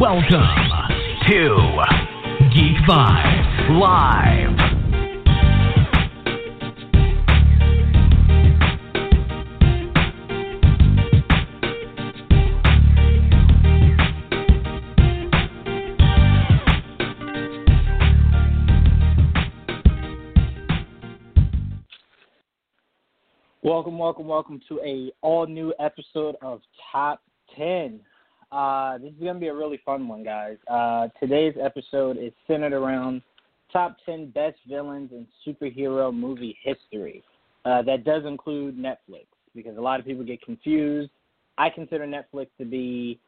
Welcome to Geek Vibes Live. Welcome, welcome, welcome to a all new episode of Top Ten. Uh, this is gonna be a really fun one, guys. Uh, today's episode is centered around top ten best villains in superhero movie history. Uh, that does include Netflix because a lot of people get confused. I consider Netflix to be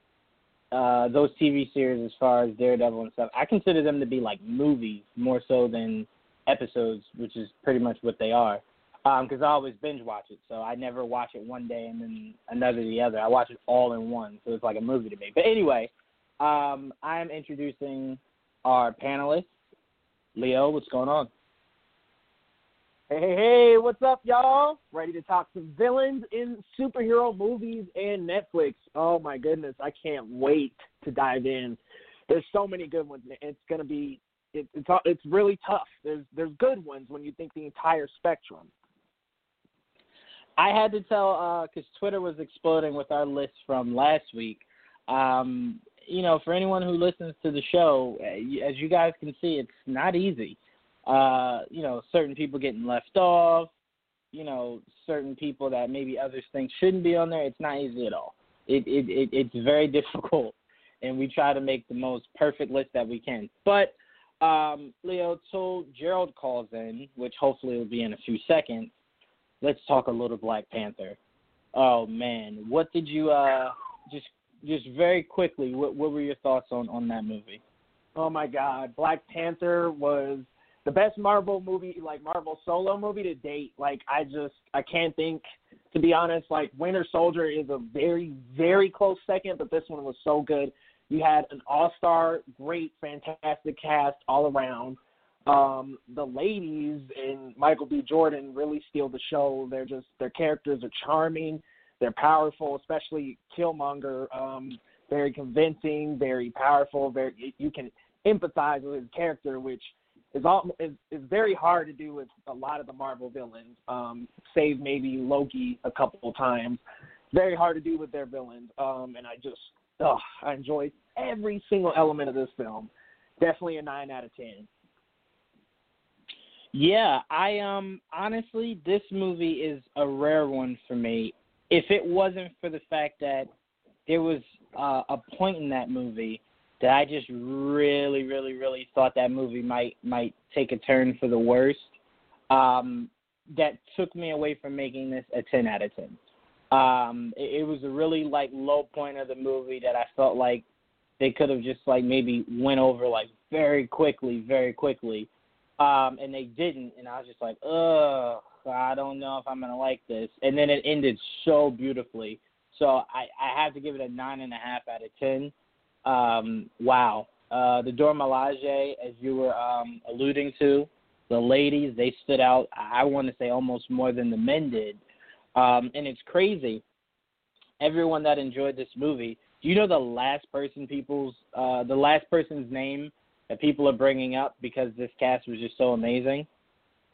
uh, those TV series as far as Daredevil and stuff. I consider them to be like movies more so than episodes, which is pretty much what they are because um, I always binge watch it. So I never watch it one day and then another the other. I watch it all in one, so it's like a movie to me. But anyway, um, I'm introducing our panelists. Leo, what's going on? Hey, hey, hey, what's up, y'all? Ready to talk some villains in superhero movies and Netflix. Oh my goodness, I can't wait to dive in. There's so many good ones. It's gonna be it, it's it's really tough. There's there's good ones when you think the entire spectrum. I had to tell because uh, Twitter was exploding with our list from last week. Um, you know, for anyone who listens to the show, uh, as you guys can see, it's not easy. Uh, you know, certain people getting left off. You know, certain people that maybe others think shouldn't be on there. It's not easy at all. It, it, it it's very difficult, and we try to make the most perfect list that we can. But um, Leo, so Gerald calls in, which hopefully will be in a few seconds let's talk a little Black Panther. Oh man, what did you uh just just very quickly? What what were your thoughts on on that movie? Oh my God, Black Panther was the best Marvel movie, like Marvel solo movie to date. Like I just I can't think to be honest. Like Winter Soldier is a very very close second, but this one was so good. You had an all star, great, fantastic cast all around um, the ladies and Michael B. Jordan really steal the show. They're just their characters are charming, they're powerful, especially Killmonger. Um, very convincing, very powerful. Very you can empathize with his character, which is all is, is very hard to do with a lot of the Marvel villains. Um, save maybe Loki a couple of times. Very hard to do with their villains. Um, and I just oh, I enjoyed every single element of this film. Definitely a nine out of ten. Yeah, I um honestly this movie is a rare one for me. If it wasn't for the fact that there was uh, a point in that movie that I just really, really, really thought that movie might might take a turn for the worst, um, that took me away from making this a ten out of ten. Um, it, it was a really like low point of the movie that I felt like they could have just like maybe went over like very quickly, very quickly um, and they didn't, and I was just like, ugh, I don't know if I'm gonna like this. And then it ended so beautifully, so I I have to give it a nine and a half out of ten. Um, wow, uh, the Dora as you were um, alluding to, the ladies they stood out. I want to say almost more than the men did, um, and it's crazy. Everyone that enjoyed this movie, do you know the last person people's uh, the last person's name that people are bringing up because this cast was just so amazing.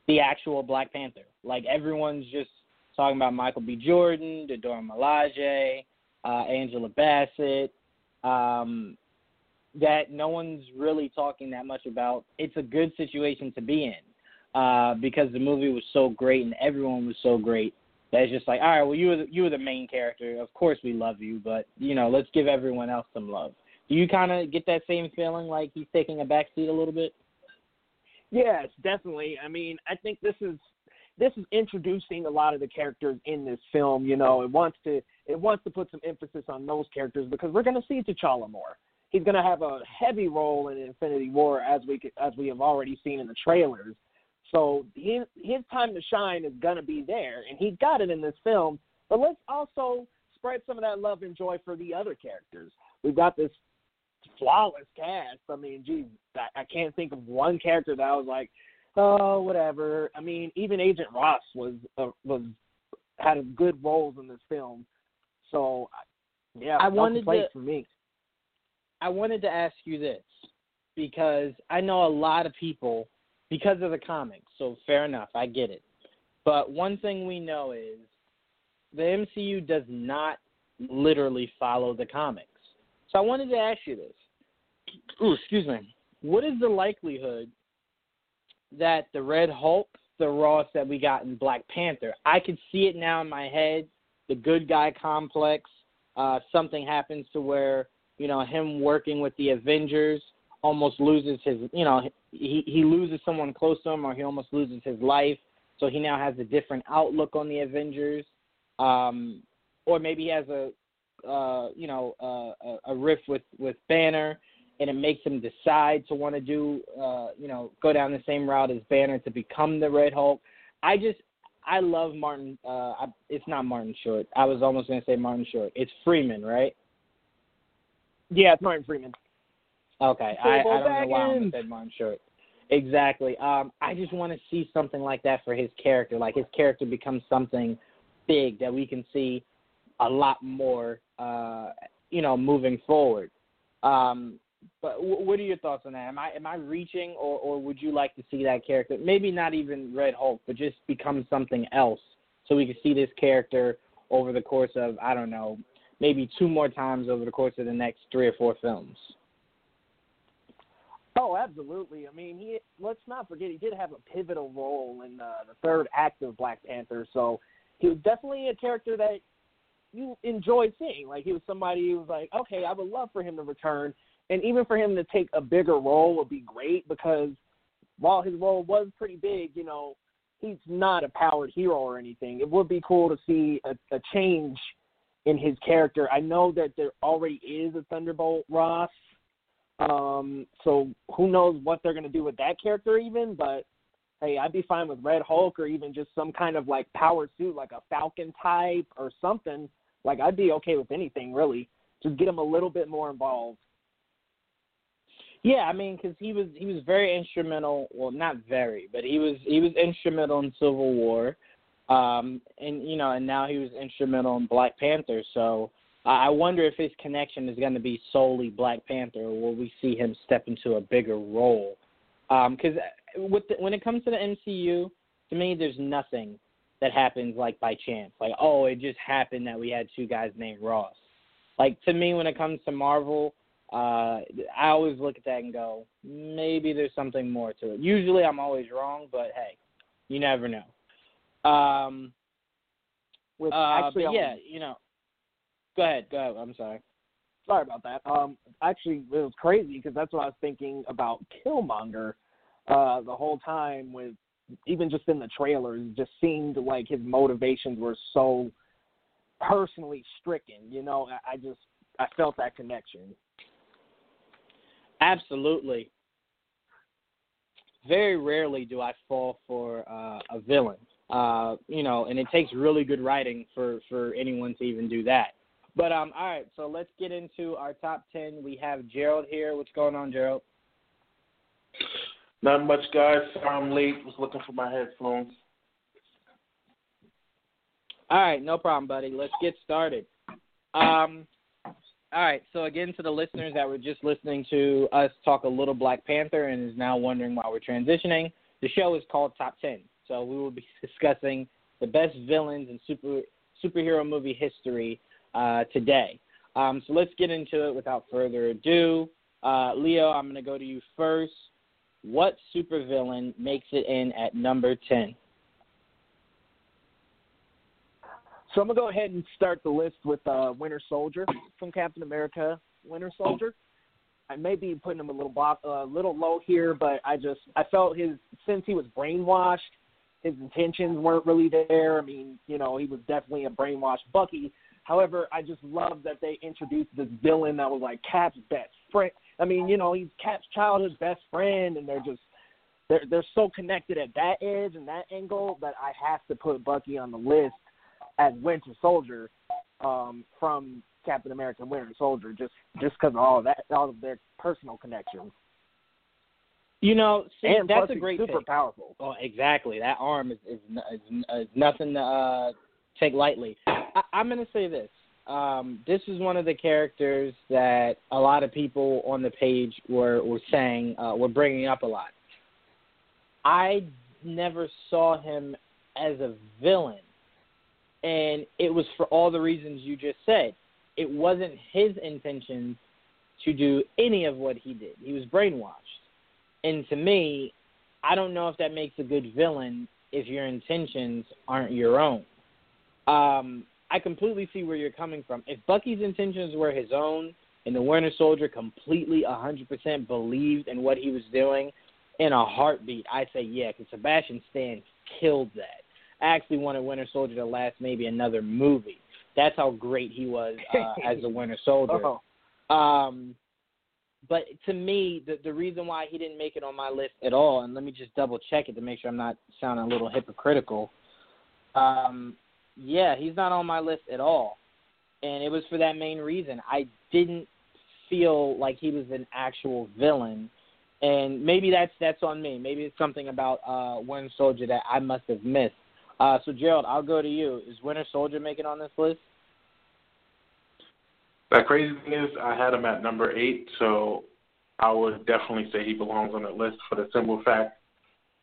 The actual Black Panther, like everyone's just talking about Michael B. Jordan, Dora Milaje, uh, Angela Bassett. Um, that no one's really talking that much about. It's a good situation to be in uh, because the movie was so great and everyone was so great. That it's just like, all right, well, you were the, you were the main character. Of course, we love you, but you know, let's give everyone else some love. Do you kind of get that same feeling like he's taking a backseat a little bit? Yes, definitely. I mean, I think this is this is introducing a lot of the characters in this film. You know, it wants to it wants to put some emphasis on those characters because we're going to see T'Challa more. He's going to have a heavy role in Infinity War as we as we have already seen in the trailers. So his his time to shine is going to be there, and he got it in this film. But let's also spread some of that love and joy for the other characters. We've got this flawless cast. I mean, geez, I, I can't think of one character that I was like, oh, whatever. I mean, even Agent Ross was uh, was had good roles in this film. So, yeah, I wanted to for me. I wanted to ask you this because I know a lot of people because of the comics. So fair enough, I get it. But one thing we know is the MCU does not literally follow the comics. So I wanted to ask you this. Ooh, excuse me. What is the likelihood that the Red Hulk, the Ross that we got in Black Panther, I could see it now in my head, the good guy complex, uh, something happens to where, you know, him working with the Avengers almost loses his, you know, he, he loses someone close to him or he almost loses his life. So he now has a different outlook on the Avengers. Um, or maybe he has a, uh, you know, uh, a, a riff with, with Banner and it makes him decide to want to do, uh, you know, go down the same route as Banner to become the Red Hulk. I just, I love Martin. Uh, I, it's not Martin Short. I was almost going to say Martin Short. It's Freeman, right? Yeah, it's Martin Freeman. Okay, I, I don't know why I said Martin Short. Exactly. Um, I just want to see something like that for his character. Like his character becomes something big that we can see a lot more. Uh, you know, moving forward. Um, but w- what are your thoughts on that? Am I am I reaching, or or would you like to see that character? Maybe not even Red Hulk, but just become something else, so we can see this character over the course of I don't know, maybe two more times over the course of the next three or four films. Oh, absolutely. I mean, he let's not forget he did have a pivotal role in uh, the third act of Black Panther, so he was definitely a character that you enjoyed seeing. Like he was somebody who was like, okay, I would love for him to return, and even for him to take a bigger role would be great because while his role was pretty big, you know, he's not a powered hero or anything. It would be cool to see a, a change in his character. I know that there already is a Thunderbolt Ross um, so who knows what they're gonna do with that character even, but hey, I'd be fine with Red Hulk or even just some kind of like power suit, like a Falcon type or something. Like I'd be okay with anything really. Just get him a little bit more involved. Yeah, I mean, because he was he was very instrumental. Well, not very, but he was he was instrumental in Civil War, um, and you know, and now he was instrumental in Black Panther. So I wonder if his connection is going to be solely Black Panther, or will we see him step into a bigger role? Because um, with the, when it comes to the MCU, to me, there's nothing that happens like by chance. Like, oh, it just happened that we had two guys named Ross. Like to me, when it comes to Marvel, uh, I always look at that and go, maybe there's something more to it. Usually, I'm always wrong, but hey, you never know. Um, with uh, actually, but yeah, you know, Go ahead. Go ahead. I'm sorry. Sorry about that. Um, actually, it was crazy because that's what I was thinking about Killmonger uh, the whole time. With even just in the trailers, just seemed like his motivations were so personally stricken. You know, I, I just I felt that connection. Absolutely. Very rarely do I fall for uh, a villain. Uh, you know, and it takes really good writing for for anyone to even do that. But um, all right, so let's get into our top ten. We have Gerald here. What's going on, Gerald? Not much, guys. I'm late. Was looking for my headphones. All right, no problem, buddy. Let's get started. Um, all right, so again, to the listeners that were just listening to us talk a little Black Panther and is now wondering why we're transitioning, the show is called Top Ten. So we will be discussing the best villains in super superhero movie history uh, today. Um, so let's get into it without further ado. Uh, Leo, I'm going to go to you first. What supervillain makes it in at number 10? So I'm going to go ahead and start the list with uh, Winter Soldier from Captain America Winter Soldier. I may be putting him a little bo- uh, little low here, but I just I felt his since he was brainwashed, his intentions weren't really there. I mean, you know, he was definitely a brainwashed Bucky, However, I just love that they introduced this villain that was like Cap's best friend. I mean, you know, he's Cap's childhood best friend, and they're just they're they're so connected at that edge and that angle that I have to put Bucky on the list as Winter Soldier um, from Captain America Winter Soldier, just just because of all of that, all of their personal connections. You know, see, and that's a great super pick. powerful. Oh, exactly. That arm is is, is, is nothing to uh, take lightly. I, I'm going to say this. Um, this is one of the characters that a lot of people on the page were were saying uh, were bringing up a lot. I never saw him as a villain, and it was for all the reasons you just said. It wasn't his intentions to do any of what he did. He was brainwashed, and to me, I don't know if that makes a good villain if your intentions aren't your own. Um, I completely see where you're coming from. If Bucky's intentions were his own and the Winter Soldier completely 100% believed in what he was doing in a heartbeat, I'd say yeah, because Sebastian Stan killed that. I actually wanted Winter Soldier to last maybe another movie. That's how great he was uh, as the Winter Soldier. Oh. Um, but to me, the the reason why he didn't make it on my list at all, and let me just double check it to make sure I'm not sounding a little hypocritical. Um, yeah, he's not on my list at all, and it was for that main reason. I didn't feel like he was an actual villain, and maybe that's that's on me. Maybe it's something about uh, Winter Soldier that I must have missed. Uh, so Gerald, I'll go to you. Is Winter Soldier making on this list? The crazy thing is, I had him at number eight, so I would definitely say he belongs on that list for the simple fact.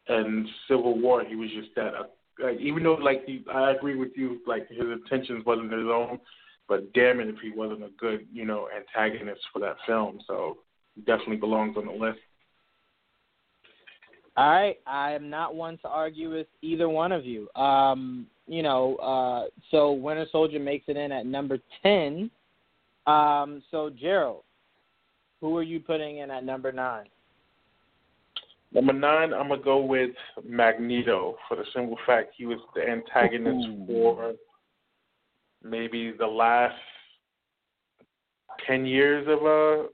In Civil War, he was just that. Like, even though, like, he, I agree with you, like his intentions wasn't his own, but damn it if he wasn't a good, you know, antagonist for that film. So he definitely belongs on the list. All right, I am not one to argue with either one of you. Um, you know, uh, so Winter Soldier makes it in at number ten. Um, so Gerald, who are you putting in at number nine? Number nine, I'm gonna go with Magneto for the simple fact he was the antagonist Ooh. for maybe the last ten years of uh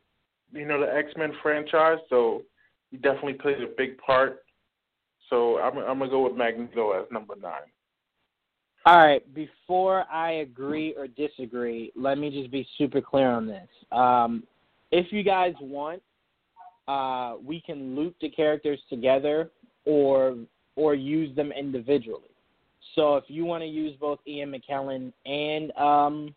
you know the X Men franchise. So he definitely played a big part. So I'm I'm gonna go with Magneto as number nine. All right, before I agree or disagree, let me just be super clear on this. Um, if you guys want, uh, we can loop the characters together or or use them individually. So if you want to use both Ian McKellen and um,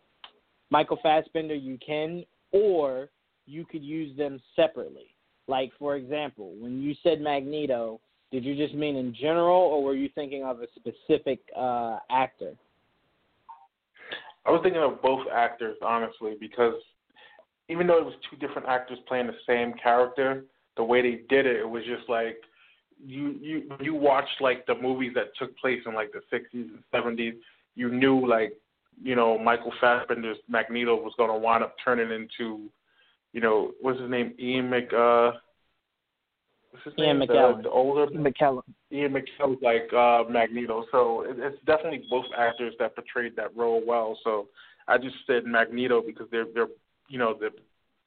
Michael Fassbender, you can, or you could use them separately. Like for example, when you said Magneto, did you just mean in general, or were you thinking of a specific uh, actor? I was thinking of both actors, honestly, because even though it was two different actors playing the same character, the way they did it, it was just like you you you watched like the movies that took place in like the sixties and seventies, you knew like, you know, Michael Fassbender's Magneto was gonna wind up turning into, you know, what's his name? Ian Mc uh what's his Ian name? McKellen. The, the older McKellen. Ian McKellen's like uh, Magneto, so it, it's definitely both actors that portrayed that role well. So I just said Magneto because they're they're you know they're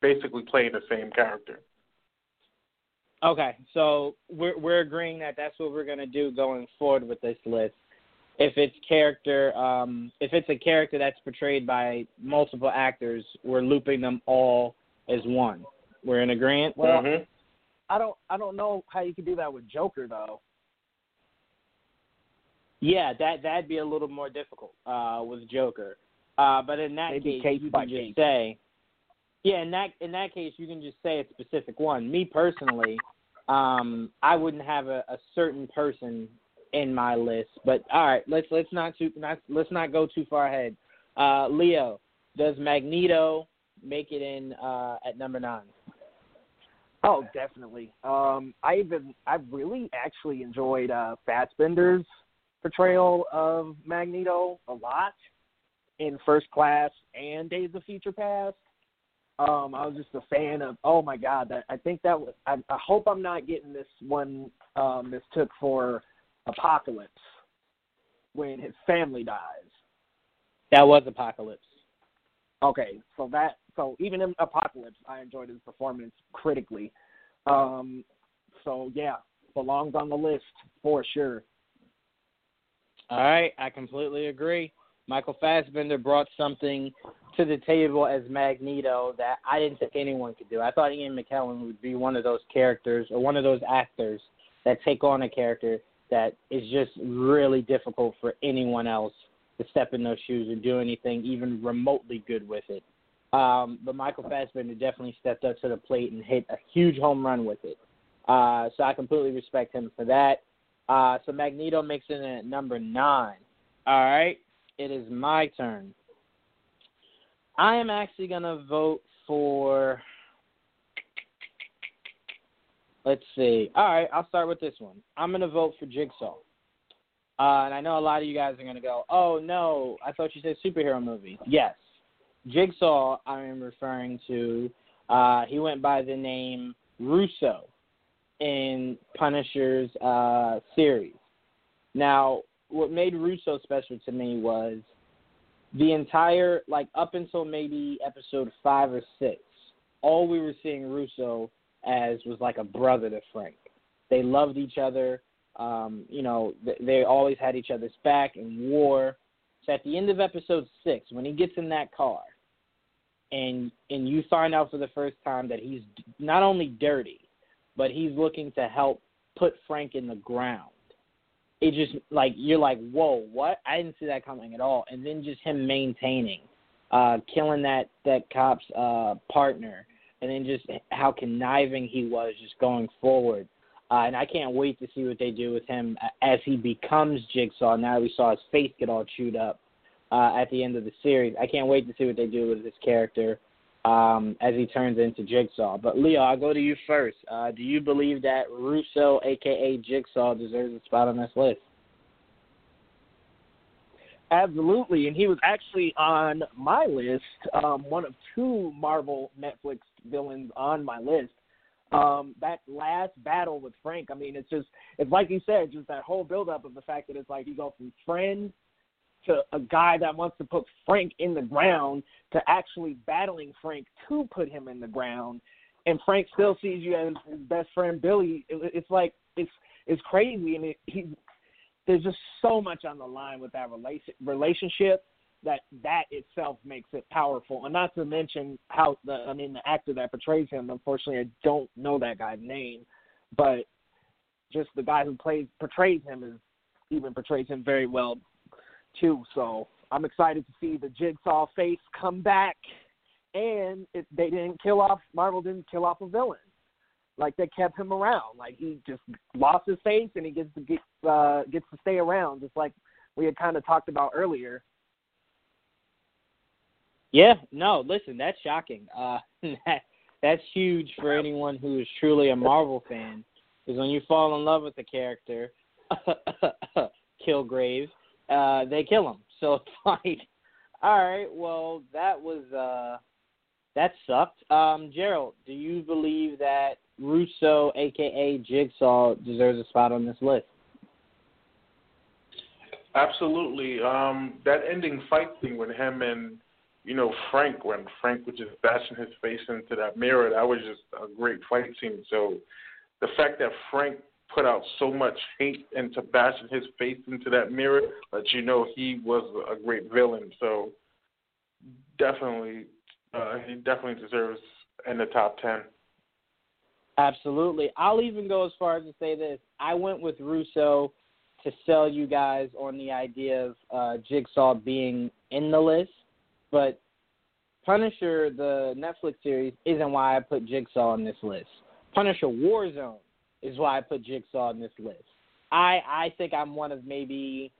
basically playing the same character. Okay, so we're we're agreeing that that's what we're gonna do going forward with this list. If it's character, um, if it's a character that's portrayed by multiple actors, we're looping them all as one. We're in agreement. Well, Mhm. I don't I don't know how you could do that with Joker though. Yeah, that that'd be a little more difficult uh, with Joker. Uh, but in that Maybe case, case you by can just case. say, yeah, in that in that case, you can just say a specific one. Me personally, um, I wouldn't have a, a certain person in my list. But all right, let's let's not too not let's not go too far ahead. Uh, Leo, does Magneto make it in uh, at number nine? Oh, definitely. Um, I even I really actually enjoyed uh, Fassbender's portrayal of Magneto a lot in First Class and Days of Future Past. Um, I was just a fan of. Oh my God, that I think that was. I, I hope I'm not getting this one um, mistook for Apocalypse when his family dies. That was Apocalypse. Okay, so that so even in Apocalypse, I enjoyed his performance critically. Um, so yeah, belongs on the list for sure. All right, I completely agree. Michael Fassbender brought something to the table as Magneto that I didn't think anyone could do. I thought Ian McKellen would be one of those characters or one of those actors that take on a character that is just really difficult for anyone else to step in those shoes and do anything even remotely good with it. Um, but Michael Fassbender definitely stepped up to the plate and hit a huge home run with it. Uh, so I completely respect him for that. Uh, so Magneto makes it at number nine. All right, it is my turn. I am actually gonna vote for. Let's see. All right, I'll start with this one. I'm gonna vote for Jigsaw. Uh, and I know a lot of you guys are gonna go, "Oh no, I thought you said superhero movie." Yes, Jigsaw. I am referring to. Uh, he went by the name Russo in Punisher's uh, series. Now, what made Russo special to me was the entire like up until maybe episode five or six, all we were seeing Russo as was like a brother to Frank. They loved each other. Um, you know, they, they always had each other's back in war. So at the end of episode six, when he gets in that car, and and you find out for the first time that he's not only dirty, but he's looking to help put Frank in the ground it just like you're like, whoa, what? I didn't see that coming at all. And then just him maintaining, uh, killing that that cop's uh, partner, and then just how conniving he was just going forward. Uh, and I can't wait to see what they do with him as he becomes Jigsaw. Now we saw his face get all chewed up uh, at the end of the series. I can't wait to see what they do with this character um, as he turns into Jigsaw. But Leo, I'll go to you first. Uh, do you believe that Russo, aka Jigsaw, deserves a spot on this list? Absolutely, and he was actually on my list, um, one of two Marvel Netflix villains on my list. Um, that last battle with Frank, I mean, it's just, it's like you said, just that whole buildup of the fact that it's like you go from friend to a guy that wants to put Frank in the ground to actually battling Frank to put him in the ground, and Frank still sees you as his best friend Billy. It, it's like it's it's crazy, and it, he there's just so much on the line with that relation relationship that that itself makes it powerful. And not to mention how the I mean the actor that portrays him. Unfortunately, I don't know that guy's name, but just the guy who plays portrays him is even portrays him very well too. So I'm excited to see the Jigsaw face come back, and it, they didn't kill off Marvel didn't kill off a villain. Like they kept him around. Like he just lost his face, and he gets to get uh, gets to stay around, just like we had kind of talked about earlier. Yeah, no, listen, that's shocking. Uh, that, that's huge for anyone who is truly a Marvel fan. Because when you fall in love with the character, Kilgrave, uh, they kill him. So it's like, all right, well, that was uh, that sucked. Um, Gerald, do you believe that Russo, aka Jigsaw, deserves a spot on this list? Absolutely. Um, that ending fight scene with him and you know Frank, when Frank was just bashing his face into that mirror, that was just a great fight scene. So the fact that Frank put out so much hate and to bashing his face into that mirror that you know he was a great villain. So definitely, uh, he definitely deserves in the top ten. Absolutely. I'll even go as far as to say this. I went with Russo to sell you guys on the idea of uh, Jigsaw being in the list, but Punisher, the Netflix series, isn't why I put Jigsaw on this list. Punisher Warzone is why I put Jigsaw on this list. I I think I'm one of maybe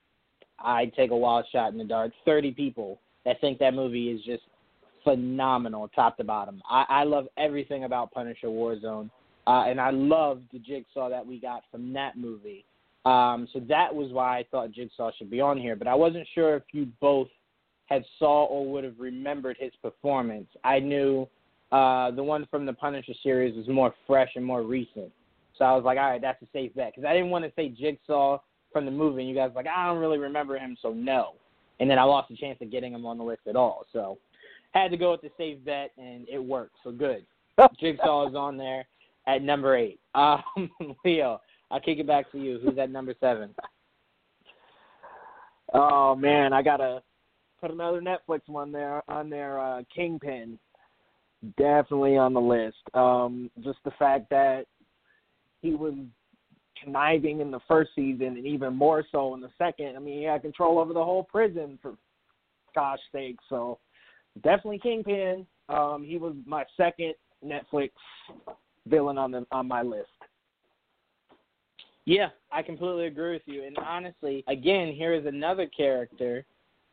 I'd take a wild shot in the dark. Thirty people that think that movie is just phenomenal, top to bottom. I, I love everything about Punisher Warzone, uh, and I love the Jigsaw that we got from that movie. Um, so that was why I thought Jigsaw should be on here. But I wasn't sure if you both had saw or would have remembered his performance. I knew uh, the one from the Punisher series was more fresh and more recent. So I was like, all right, that's a safe bet because I didn't want to say Jigsaw from the movie, and you guys were like, I don't really remember him, so no. And then I lost the chance of getting him on the list at all. So had to go with the safe bet, and it worked. So good. Jigsaw is on there at number eight. Um, Leo, I'll kick it back to you. Who's at number seven? Oh man, I gotta put another Netflix one there on there. Uh, Kingpin, definitely on the list. Um, just the fact that he was conniving in the first season and even more so in the second. I mean, he had control over the whole prison for gosh sake. So definitely Kingpin. Um, he was my second Netflix villain on the on my list. Yeah, I completely agree with you. And honestly, again, here is another character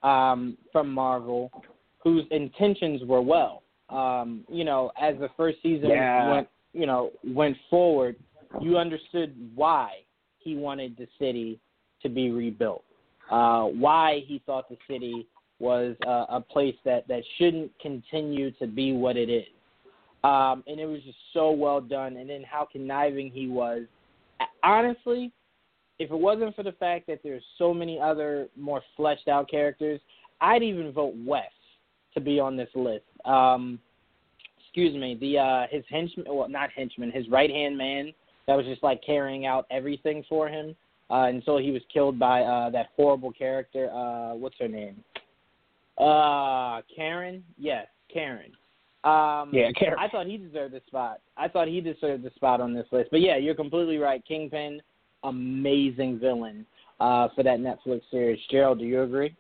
um, from Marvel whose intentions were well. Um, you know, as the first season yeah. went, you know, went forward, you understood why he wanted the city to be rebuilt. Uh, why he thought the city was uh, a place that that shouldn't continue to be what it is. Um, and it was just so well done. And then how conniving he was. Honestly, if it wasn't for the fact that there's so many other more fleshed out characters, I'd even vote Wes to be on this list. Um, excuse me, the uh, his henchman, well, not henchman, his right hand man that was just like carrying out everything for him uh, until he was killed by uh, that horrible character. Uh, what's her name? Uh, Karen. Yes, Karen. Um, yeah, Karen. I thought he deserved the spot. I thought he deserved the spot on this list. But yeah, you're completely right. Kingpin, amazing villain uh, for that Netflix series. Gerald, do you agree?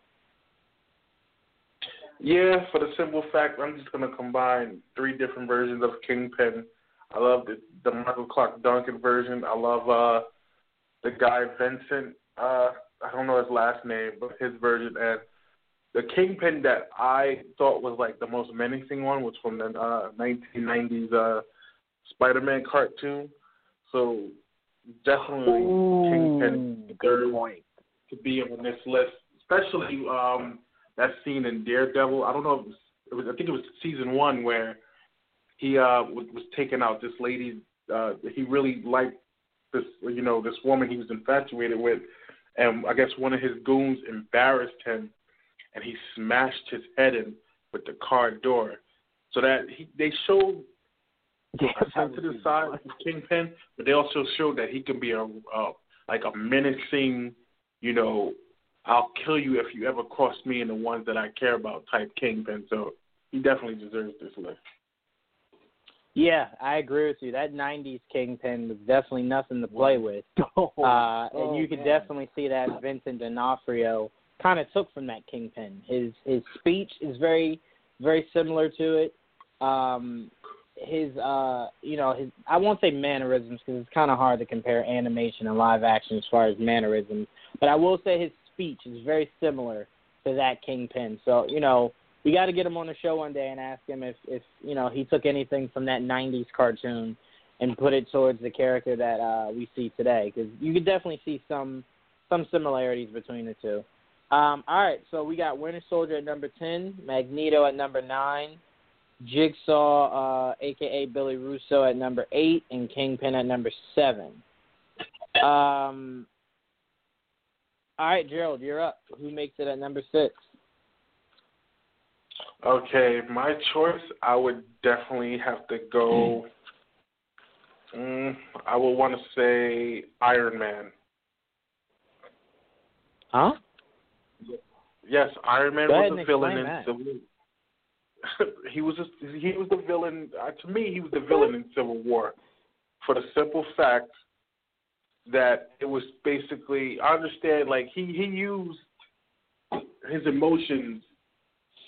Yeah, for the simple fact, I'm just gonna combine three different versions of Kingpin. I love the, the Michael Clarke Duncan version. I love uh, the guy Vincent. Uh, I don't know his last name, but his version and the Kingpin that I thought was like the most menacing one was from the uh, 1990s uh, Spider-Man cartoon. So definitely Ooh, Kingpin good point. to be on this list, especially um, that scene in Daredevil. I don't know if it was, it was I think it was season one where he uh, was, was taking out this lady. Uh, he really liked this, you know, this woman he was infatuated with, and I guess one of his goons embarrassed him and he smashed his head in with the car door. So that he, they showed yeah, a sensitive side of Kingpin, but they also showed that he can be a uh, like a menacing, you know, I'll kill you if you ever cross me and the ones that I care about type Kingpin. So he definitely deserves this list. Yeah, I agree with you. That '90s Kingpin was definitely nothing to play with, Oh, uh, and oh, you could man. definitely see that Vincent D'Onofrio kind of took from that Kingpin. His his speech is very very similar to it. Um, his uh, you know, his I won't say mannerisms because it's kind of hard to compare animation and live action as far as mannerisms, but I will say his speech is very similar to that Kingpin. So you know, we got to get him on the show one day and ask him if if you know he took anything from that '90s cartoon and put it towards the character that uh, we see today because you could definitely see some some similarities between the two. Um, all right, so we got Winter Soldier at number ten, Magneto at number nine, Jigsaw, uh, aka Billy Russo, at number eight, and Kingpin at number seven. Um, all right, Gerald, you're up. Who makes it at number six? Okay, my choice, I would definitely have to go. Mm, I would want to say Iron Man. Huh? Yes, Iron Man Go was the villain in that. Civil. he was a, he was the villain. Uh, to me, he was the villain in Civil War, for the simple fact that it was basically. I understand, like he he used his emotions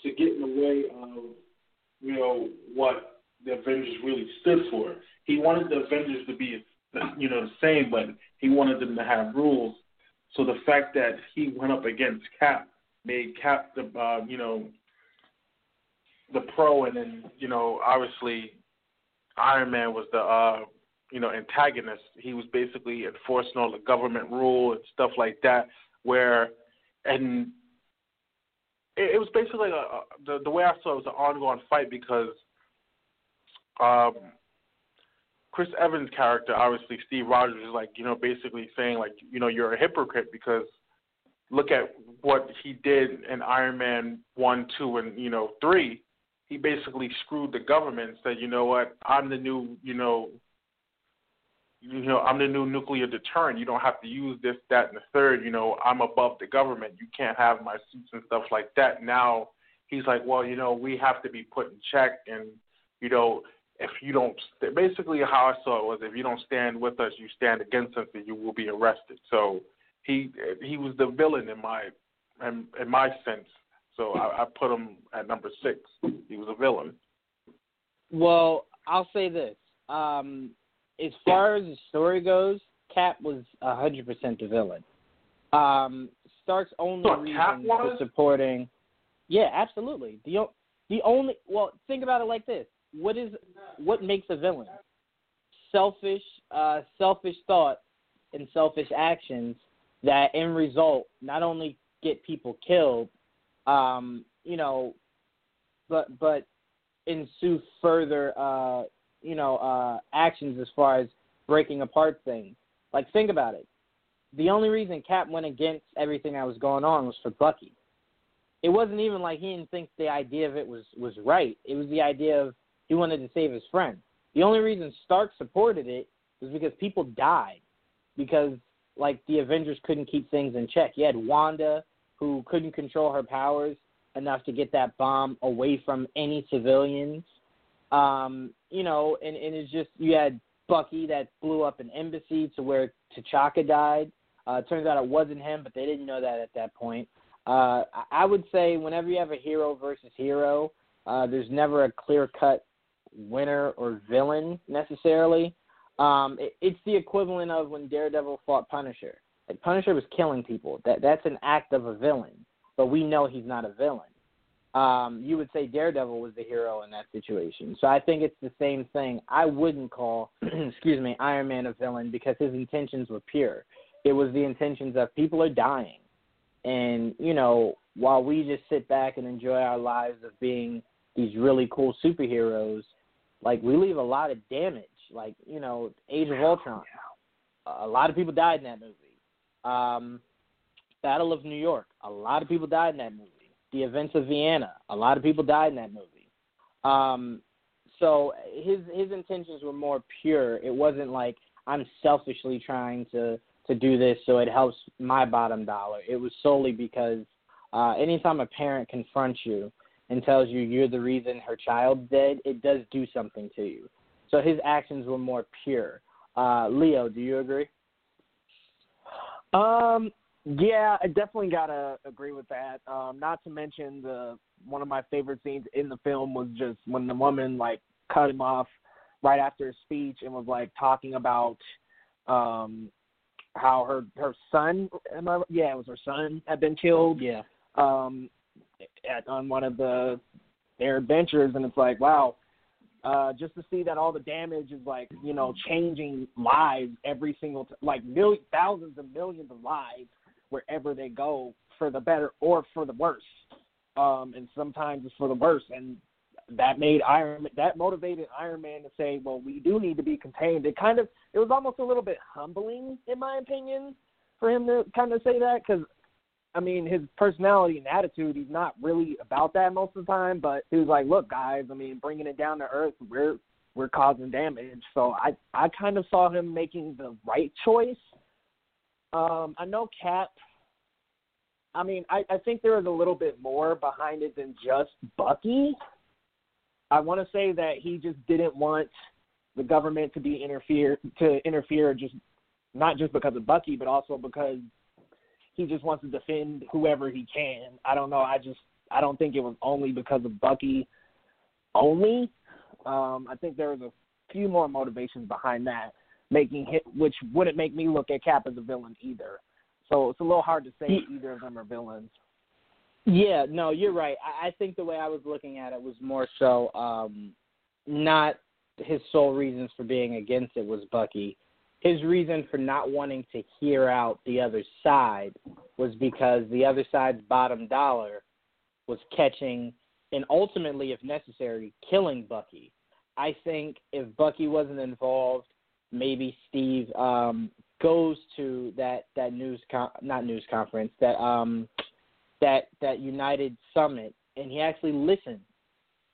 to get in the way of you know what the Avengers really stood for. He wanted the Avengers to be you know the same, but he wanted them to have rules. So the fact that he went up against Cap made Cap the uh, you know the pro, and then you know obviously Iron Man was the uh, you know antagonist. He was basically enforcing all the government rule and stuff like that. Where and it, it was basically a, a, the the way I saw it was an ongoing fight because um, Chris Evans' character, obviously Steve Rogers, is like you know basically saying like you know you're a hypocrite because look at what he did in Iron Man one, two, and you know three. He basically screwed the government and said, you know what, I'm the new you know you know, I'm the new nuclear deterrent. You don't have to use this, that, and the third. You know, I'm above the government. You can't have my suits and stuff like that. Now he's like, well, you know, we have to be put in check, and you know, if you don't, basically how I saw it was, if you don't stand with us, you stand against us, and you will be arrested. So he he was the villain in my in, in my sense. So I, I put him at number six. He was a villain. Well, I'll say this. Um, as far as the story goes, Cap was a hundred percent the villain. Um, Stark's only So reason Cap for was? supporting, yeah, absolutely. The the only well, think about it like this: what is what makes a villain? Selfish, uh, selfish thoughts and selfish actions that, in result, not only get people killed, um, you know, but but ensue further, uh, you know, uh, actions as far as breaking apart things. Like, think about it. The only reason Cap went against everything that was going on was for Bucky. It wasn't even like he didn't think the idea of it was was right. It was the idea of he wanted to save his friend. The only reason Stark supported it was because people died. Because like the Avengers couldn't keep things in check. You had Wanda who couldn't control her powers enough to get that bomb away from any civilians. Um, you know, and, and it's just you had Bucky that blew up an embassy to where T'Chaka died. Uh, turns out it wasn't him, but they didn't know that at that point. Uh, I- would say whenever you have a hero versus hero, uh, there's never a clear cut winner or villain necessarily. Um, it, it's the equivalent of when Daredevil fought Punisher. Like Punisher was killing people. That that's an act of a villain, but we know he's not a villain. Um, you would say Daredevil was the hero in that situation. So I think it's the same thing. I wouldn't call, excuse me, Iron Man a villain because his intentions were pure. It was the intentions of people are dying, and you know, while we just sit back and enjoy our lives of being these really cool superheroes, like we leave a lot of damage. Like you know, Age of Ultron, a lot of people died in that movie. Um, Battle of New York, a lot of people died in that movie. The events of Vienna, a lot of people died in that movie. Um, so his his intentions were more pure. It wasn't like I'm selfishly trying to to do this so it helps my bottom dollar. It was solely because uh, anytime a parent confronts you and tells you you're the reason her child's dead, it does do something to you. So his actions were more pure. Uh, Leo, do you agree? Um, yeah, I definitely gotta agree with that. Um, not to mention the one of my favorite scenes in the film was just when the woman like cut him off right after his speech and was like talking about um how her her son am I yeah, it was her son had been killed Yeah. um at on one of the their adventures and it's like wow uh just to see that all the damage is like you know changing lives every single t- like million thousands and millions of lives wherever they go for the better or for the worse um and sometimes it's for the worse and that made Iron that motivated Iron Man to say, well, we do need to be contained. It kind of it was almost a little bit humbling, in my opinion, for him to kind of say that because I mean, his personality and attitude, he's not really about that most of the time. But he was like, "Look, guys, I mean, bringing it down to earth, we're we're causing damage." So I I kind of saw him making the right choice. Um, I know Cap. I mean, I I think there was a little bit more behind it than just Bucky. I want to say that he just didn't want the government to be interfere to interfere just not just because of Bucky, but also because he just wants to defend whoever he can. I don't know. I just I don't think it was only because of Bucky only. Um, I think there was a few more motivations behind that, making hit which wouldn't make me look at Cap as a villain either. So it's a little hard to say He- either of them are villains. Yeah, no, you're right. I, I think the way I was looking at it was more so um, not his sole reasons for being against it was Bucky. His reason for not wanting to hear out the other side was because the other side's bottom dollar was catching and ultimately, if necessary, killing Bucky. I think if Bucky wasn't involved, maybe Steve um, goes to that that news con- not news conference that um, that that United Summit, and he actually listens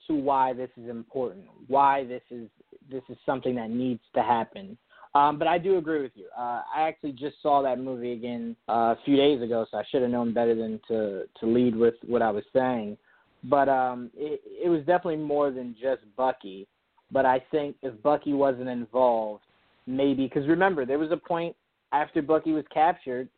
to why this is important, why this is this is something that needs to happen. Um, but I do agree with you. Uh, I actually just saw that movie again uh, a few days ago, so I should have known better than to to lead with what I was saying. But um, it, it was definitely more than just Bucky. But I think if Bucky wasn't involved, maybe because remember there was a point after Bucky was captured,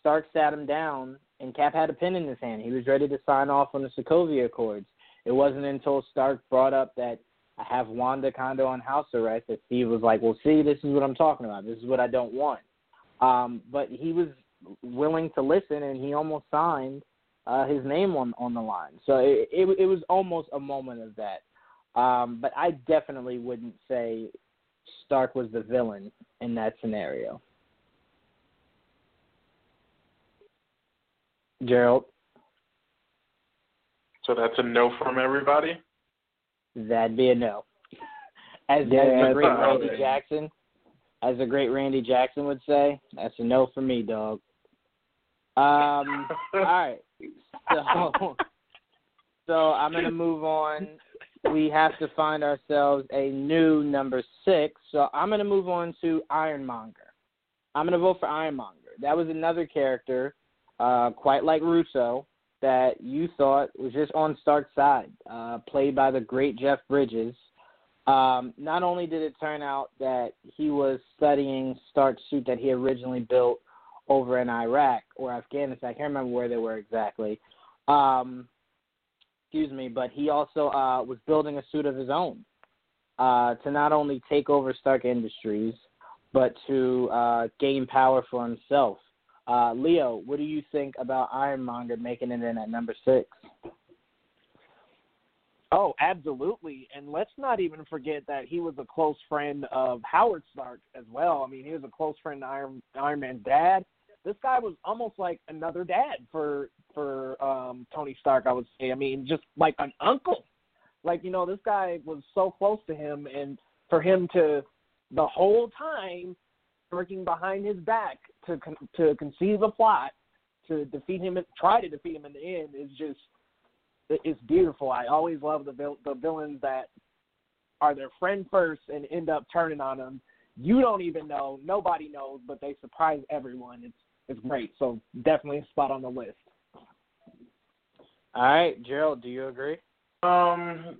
Stark sat him down and Cap had a pen in his hand. He was ready to sign off on the Sokovia Accords. It wasn't until Stark brought up that I have Wanda Kondo on house arrest that Steve was like, "Well, see, this is what I'm talking about. This is what I don't want." Um, but he was willing to listen, and he almost signed uh, his name on on the line. So it, it it was almost a moment of that. Um, but I definitely wouldn't say Stark was the villain in that scenario. Gerald. So that's a no from everybody. That'd be a no. As, Yeah, as the great Randy okay. Jackson, as the great Randy Jackson would say, that's a no for me, dog. Um. all right. So, so I'm gonna move on. We have to find ourselves a new number six. So I'm gonna move on to Ironmonger. I'm gonna vote for Ironmonger. That was another character, uh, quite like Russo, that you thought was just on Stark's side, uh, played by the great Jeff Bridges. Um, not only did it turn out that he was studying Stark's suit that he originally built over in Iraq or Afghanistan, I can't remember where they were exactly. Um, excuse me, but he also uh, was building a suit of his own uh, to not only take over Stark Industries, but to uh, gain power for himself. Uh, Leo, what do you think about Ironmonger making it in at number six? Oh, absolutely. And let's not even forget that he was a close friend of Howard Stark as well. I mean, he was a close friend of Iron Iron Man's dad. This guy was almost like another dad for for um Tony Stark, I would say. I mean, just like an uncle. Like, you know, this guy was so close to him and for him to the whole time working behind his back to con- to conceive a plot to defeat him and try to defeat him in the end is just it's beautiful. I always love the vil- the villains that are their friend first and end up turning on them. You don't even know, nobody knows, but they surprise everyone. It's it's great. So definitely a spot on the list. All right, Gerald, do you agree? Um,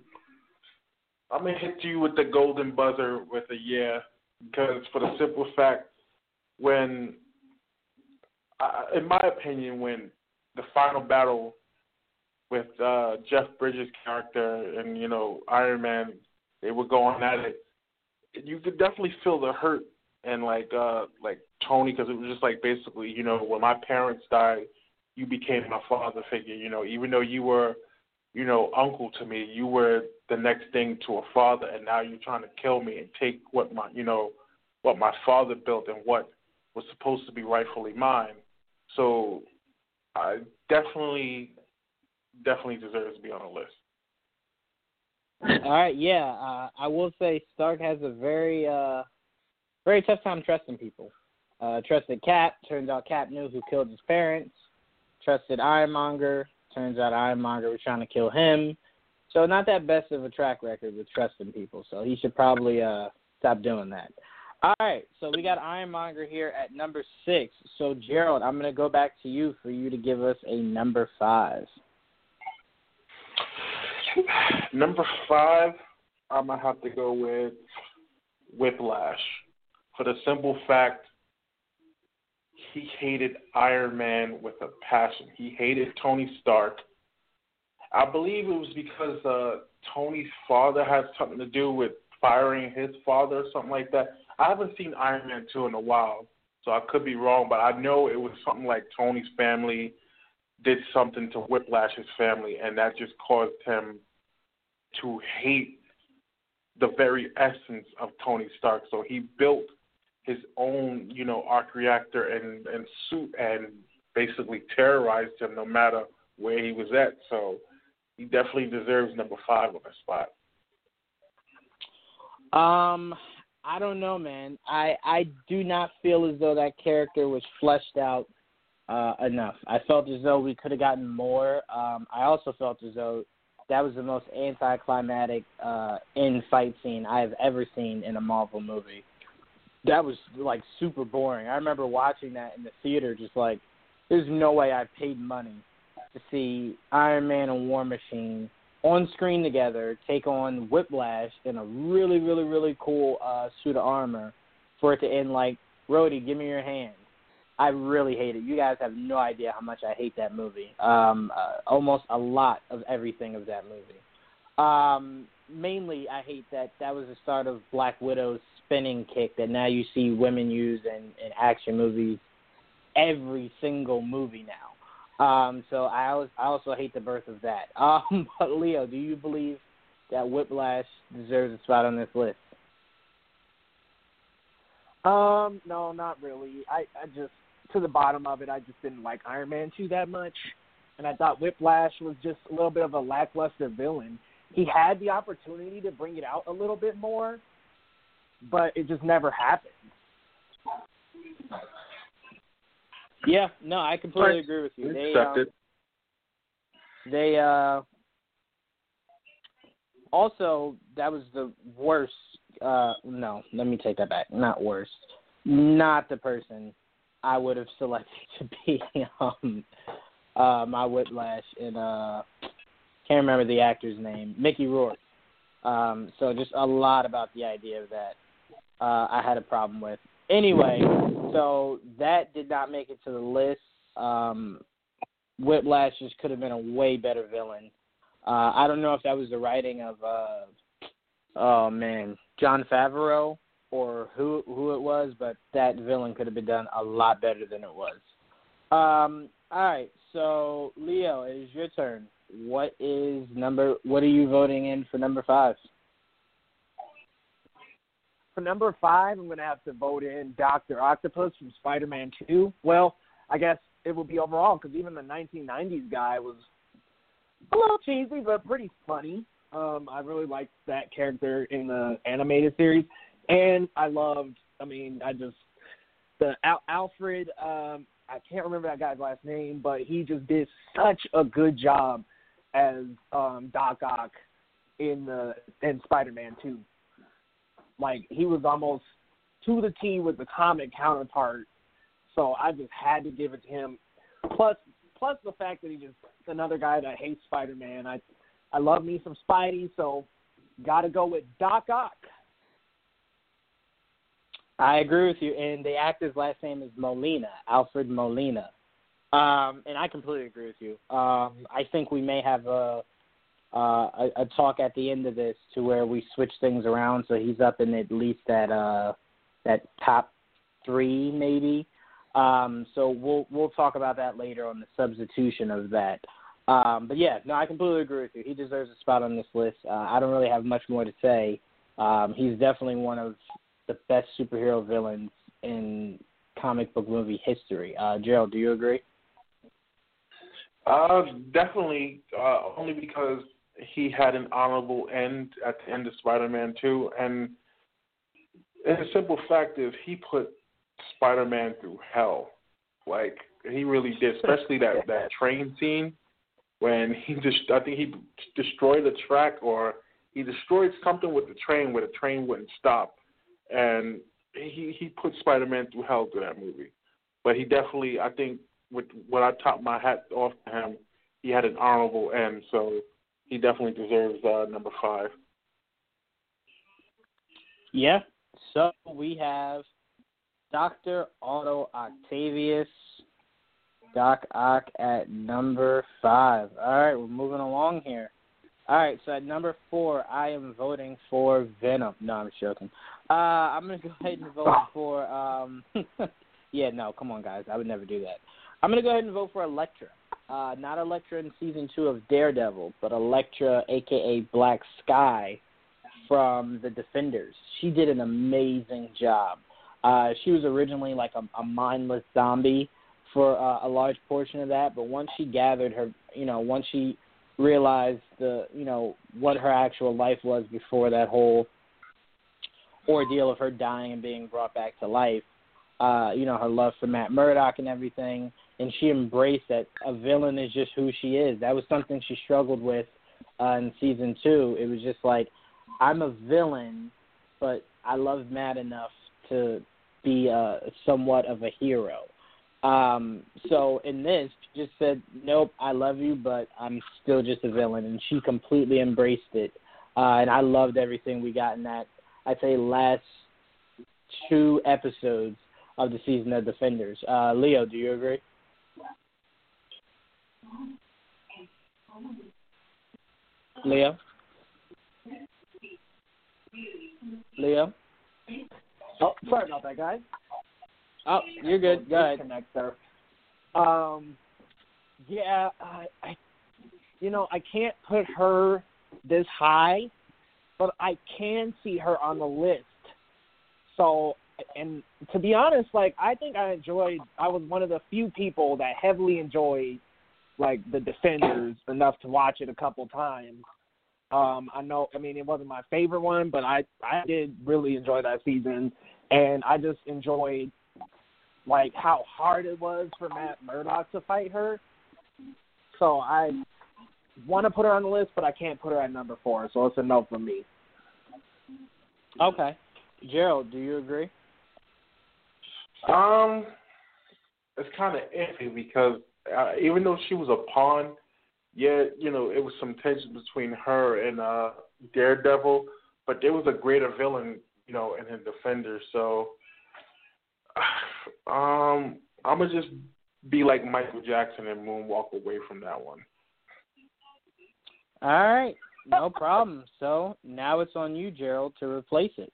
I'm gonna hit you with the golden buzzer with a yeah, because for the simple fact, when, I, in my opinion, when the final battle with uh, Jeff Bridges' character and you know Iron Man, they were going at it. You could definitely feel the hurt and like uh like Tony because it was just like basically you know when my parents died, you became my father figure. You know even though you were you know, uncle to me. You were the next thing to a father, and now you're trying to kill me and take what my, you know, what my father built and what was supposed to be rightfully mine. So, I definitely, definitely deserves to be on the list. All right, yeah. Uh, I will say Stark has a very, uh, very tough time trusting people. Uh, trusted Cap. Turns out Cap knew who killed his parents. Trusted Ironmonger. Turns out Ironmonger was trying to kill him. So not that best of a track record with trusting people. So he should probably uh, stop doing that. All right, so we got Ironmonger here at number six. So Gerald, I'm going to go back to you for you to give us a number five. Number five, I'm gonna have to go with Whiplash, for the simple fact he hated Iron Man with a passion. He hated Tony Stark. I believe it was because uh, Tony's father had something to do with firing his father or something like that. I haven't seen Iron Man 2 in a while, so I could be wrong, but I know it was something like Tony's family did something to Whiplash's family, and that just caused him to hate the very essence of Tony Stark. So he built his own, you know, arc reactor and, and suit and basically terrorized him no matter where he was at. So he definitely deserves number five on the spot. Um, I don't know, man. I I do not feel as though that character was fleshed out uh, enough. I felt as though we could have gotten more. Um, I also felt as though that was the most anticlimactic uh, in fight scene I have ever seen in a Marvel movie. That was like super boring. I remember watching that in the theater, just like there's no way I paid money to see Iron Man and War Machine on screen together take on Whiplash in a really, really, really cool uh, suit of armor for it to end like, Rhodey, give me your hand. I really hate it. You guys have no idea how much I hate that movie. Um, uh, almost a lot of everything of that movie. Um, mainly, I hate that that was the start of Black Widow's spinning kick that now you see women use in, in action movies every single movie now. Um, so I I also hate the birth of that. Um, but Leo, do you believe that Whiplash deserves a spot on this list? Um, no, not really. I, I just to the bottom of it, I just didn't like Iron Man two that much, and I thought Whiplash was just a little bit of a lackluster villain. He had the opportunity to bring it out a little bit more, but it just never happened. Yeah, no, I completely agree with you. They, um, Accepted. they uh also that was the worst uh no, let me take that back. Not worst. Not the person I would have selected to be um uh my whiplash and uh can't remember the actor's name. Mickey Rourke. Um so just a lot about the idea of that uh I had a problem with. Anyway, so that did not make it to the list. Um Whiplash just could have been a way better villain. Uh, I don't know if that was the writing of uh, oh man, Jon Favreau or who who it was, but that villain could have been done a lot better than it was. Um, all right, so Leo, it is your turn. What is number? What are you voting in for number five? For number five, I'm going to have to vote in Doctor Octopus from Spider-Man Two. Well, I guess it would be overall because even the 1990s guy was a little cheesy but pretty funny. Um, I really liked that character in the animated series, and I loved. I mean, I just the Al- Alfred. Um, I can't remember that guy's last name, but he just did such a good job as um, Doc Ock in the in Spider-Man Two. Like he was almost to the T with the comic counterpart. So I just had to give it to him. Plus, plus the fact that he just another guy that hates Spider-Man. I, I love me some Spidey, so got to go with Doc Ock. I agree with you. And the actor's last name is Molina, Alfred Molina. Um, and I completely agree with you. Um, I think we may have a, uh, a a talk at the end of this to where we switch things around, so he's up in at least that uh, that top three, maybe. Um, so we'll we'll talk about that later on the substitution of that. Um, but yeah, no, I completely agree with you. He deserves a spot on this list. Uh, I don't really have much more to say. Um, he's definitely one of the best superhero villains in comic book movie history. Uh, Gerald, do you agree? Uh, definitely, uh, only because he had an honorable end at the end of Spider-Man 2, and, and the simple fact is he put Spider-Man through hell. Like he really did, especially that that train scene when he just I think he destroyed the track or he destroyed something with the train where the train wouldn't stop, and he he put Spider-Man through hell through that movie. But he definitely, I think, with when I top my hat off to him, he had an honorable end, so he definitely deserves uh, number five. Yeah. So we have Dr. Otto Octavius, Doc Ock at number five. All right, we're moving along here. All right, so at number four, I am voting for Venom. No, I'm joking. Uh, I'm gonna go ahead and vote for. Um, yeah, no, come on, guys. I would never do that. I'm gonna go ahead and vote for Elektra. Uh, not Elektra in season two of Daredevil, but Elektra, aka Black Sky, from the Defenders. She did an amazing job. Uh, she was originally like a, a mindless zombie for uh, a large portion of that, but once she gathered her, you know, once she realized the, you know, what her actual life was before that whole ordeal of her dying and being brought back to life, uh, you know, her love for Matt Murdock and everything, and she embraced that a villain is just who she is. That was something she struggled with uh, in season two. It was just like, I'm a villain, but I love Matt enough to be uh, somewhat of a hero. Um, so in this, she just said, "Nope, I love you, but I'm still just a villain," and she completely embraced it. Uh, and I loved everything we got in that. I'd say last two episodes of the season of Defenders. Uh, Leo, do you agree? Leo. Leo. Oh, sorry about that, guys. Oh, you're good. Go ahead. Disconnect there. Um, yeah, I, I, you know, I can't put her this high, but I can see her on the list. So, and to be honest, like I think I enjoyed. I was one of the few people that heavily enjoyed like the Defenders enough to watch it a couple times. Um, I know, I mean, it wasn't my favorite one, but I I did really enjoy that season, and I just enjoyed like how hard it was for Matt Murdock to fight her. So I want to put her on the list, but I can't put her at number four, so it's a no from me. Okay, Gerald, do you agree? Um, it's kind of iffy because uh, even though she was a pawn, yet you know it was some tension between her and uh Daredevil, but there was a greater villain, you know, in the Defender. So, um, I'm gonna just be like Michael Jackson and moonwalk away from that one. All right, no problem. So now it's on you, Gerald, to replace it.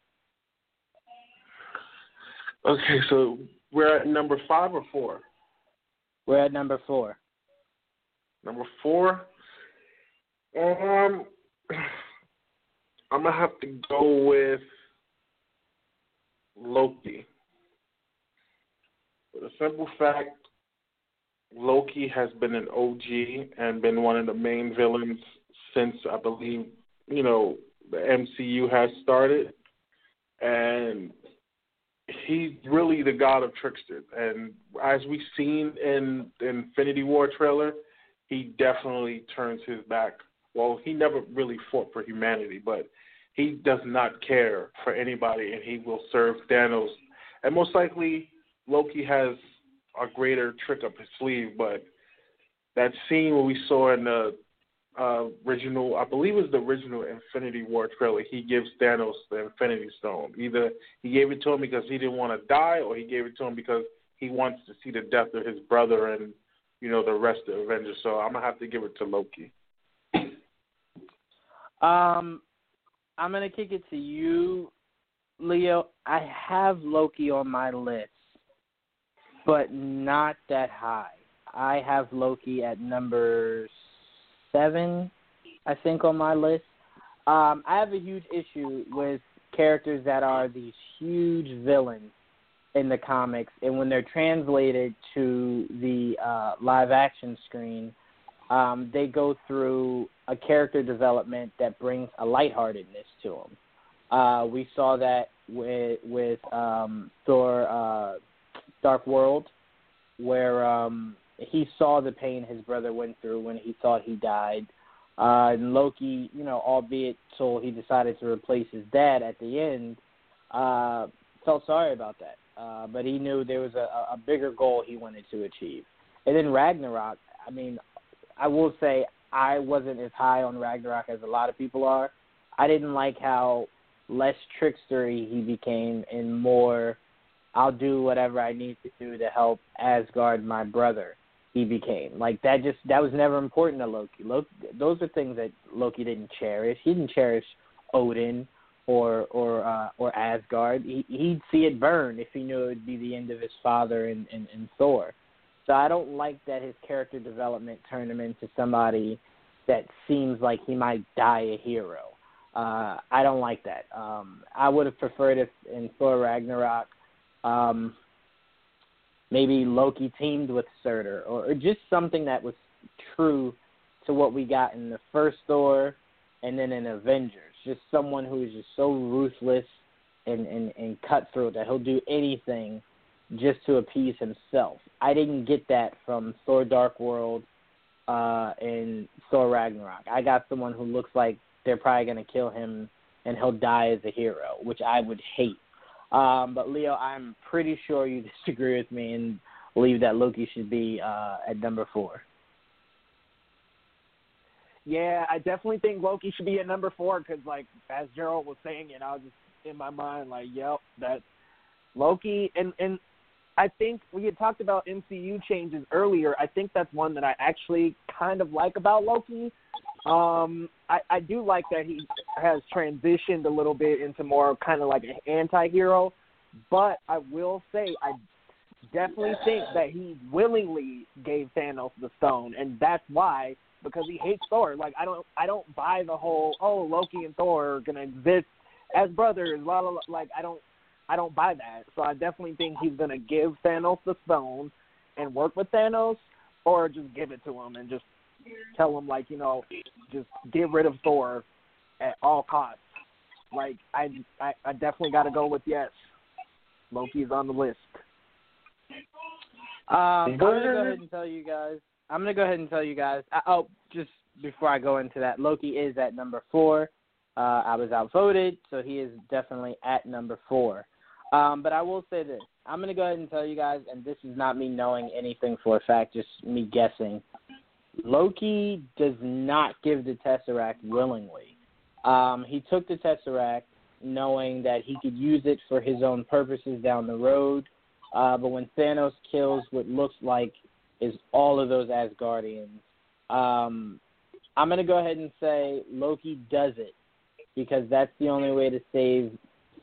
Okay, so we're at number five or four. We're at number four. Number four. Um, I'm gonna have to go with Loki. For the simple fact, Loki has been an OG and been one of the main villains since I believe you know the MCU has started, and he's really the god of trickster. And as we've seen in Infinity War trailer, he definitely turns his back. Well, he never really fought for humanity, but he does not care for anybody, and he will serve Thanos. And most likely, Loki has a greater trick up his sleeve. But that scene where we saw in the uh, original, I believe it was the original Infinity War trailer, he gives Thanos the Infinity Stone. Either he gave it to him because he didn't want to die, or he gave it to him because he wants to see the death of his brother and you know the rest of Avengers. So I'm gonna have to give it to Loki. Um, I'm gonna kick it to you, Leo. I have Loki on my list, but not that high. I have Loki at number seven, I think, on my list. Um, I have a huge issue with characters that are these huge villains in the comics, and when they're translated to the uh, live action screen, um, they go through a character development that brings a lightheartedness to them. Uh, we saw that with with um, Thor: uh, Dark World, where um, he saw the pain his brother went through when he thought he died. Uh, and Loki, you know, albeit so he decided to replace his dad at the end, uh, felt sorry about that. Uh, but he knew there was a, a bigger goal he wanted to achieve. And then Ragnarok, I mean, I will say I wasn't as high on Ragnarok as a lot of people are. I didn't like how less trickstery he became and more I'll do whatever I need to do to help Asgard, my brother. He became like that. Just that was never important to Loki. Loki those are things that Loki didn't cherish. He didn't cherish Odin or or uh, or Asgard. He, he'd see it burn if he knew it would be the end of his father and, and, and Thor. So I don't like that his character development turned him into somebody that seems like he might die a hero. Uh, I don't like that. Um, I would have preferred if in Thor Ragnarok, um, maybe Loki teamed with Surtur, or, or just something that was true to what we got in the first Thor, and then in Avengers. Just someone who is just so ruthless and, and, and cutthroat that he'll do anything just to appease himself. I didn't get that from Thor: Dark World uh, and Thor Ragnarok. I got someone who looks like they're probably going to kill him and he'll die as a hero, which I would hate. Um, but Leo, I'm pretty sure you disagree with me, and believe that Loki should be uh, at number four. Yeah, I definitely think Loki should be at number four because, like, as Gerald was saying it, I was just in my mind like, yep, that Loki and and I think we had talked about MCU changes earlier. I think that's one that I actually kind of like about Loki. Um, I, I do like that he has transitioned a little bit into more kind of like an anti-hero, but I will say I definitely think that he willingly gave Thanos the stone, and that's why because he hates Thor. Like I don't I don't buy the whole oh Loki and Thor are gonna exist as brothers. Like I don't I don't buy that. So I definitely think he's gonna give Thanos the stone and work with Thanos, or just give it to him and just tell him like you know just get rid of Thor at all costs. Like I I, I definitely got to go with yes. Loki's on the list. Um, I'm gonna go ahead and tell you guys. I'm gonna go ahead and tell you guys. Uh, oh, just before I go into that, Loki is at number four. Uh, I was outvoted, so he is definitely at number four. Um, but I will say this: I'm gonna go ahead and tell you guys, and this is not me knowing anything for a fact, just me guessing. Loki does not give the Tesseract willingly. Um, he took the Tesseract knowing that he could use it for his own purposes down the road. Uh, but when Thanos kills what looks like is all of those Asgardians, um, I'm going to go ahead and say Loki does it because that's the only way to save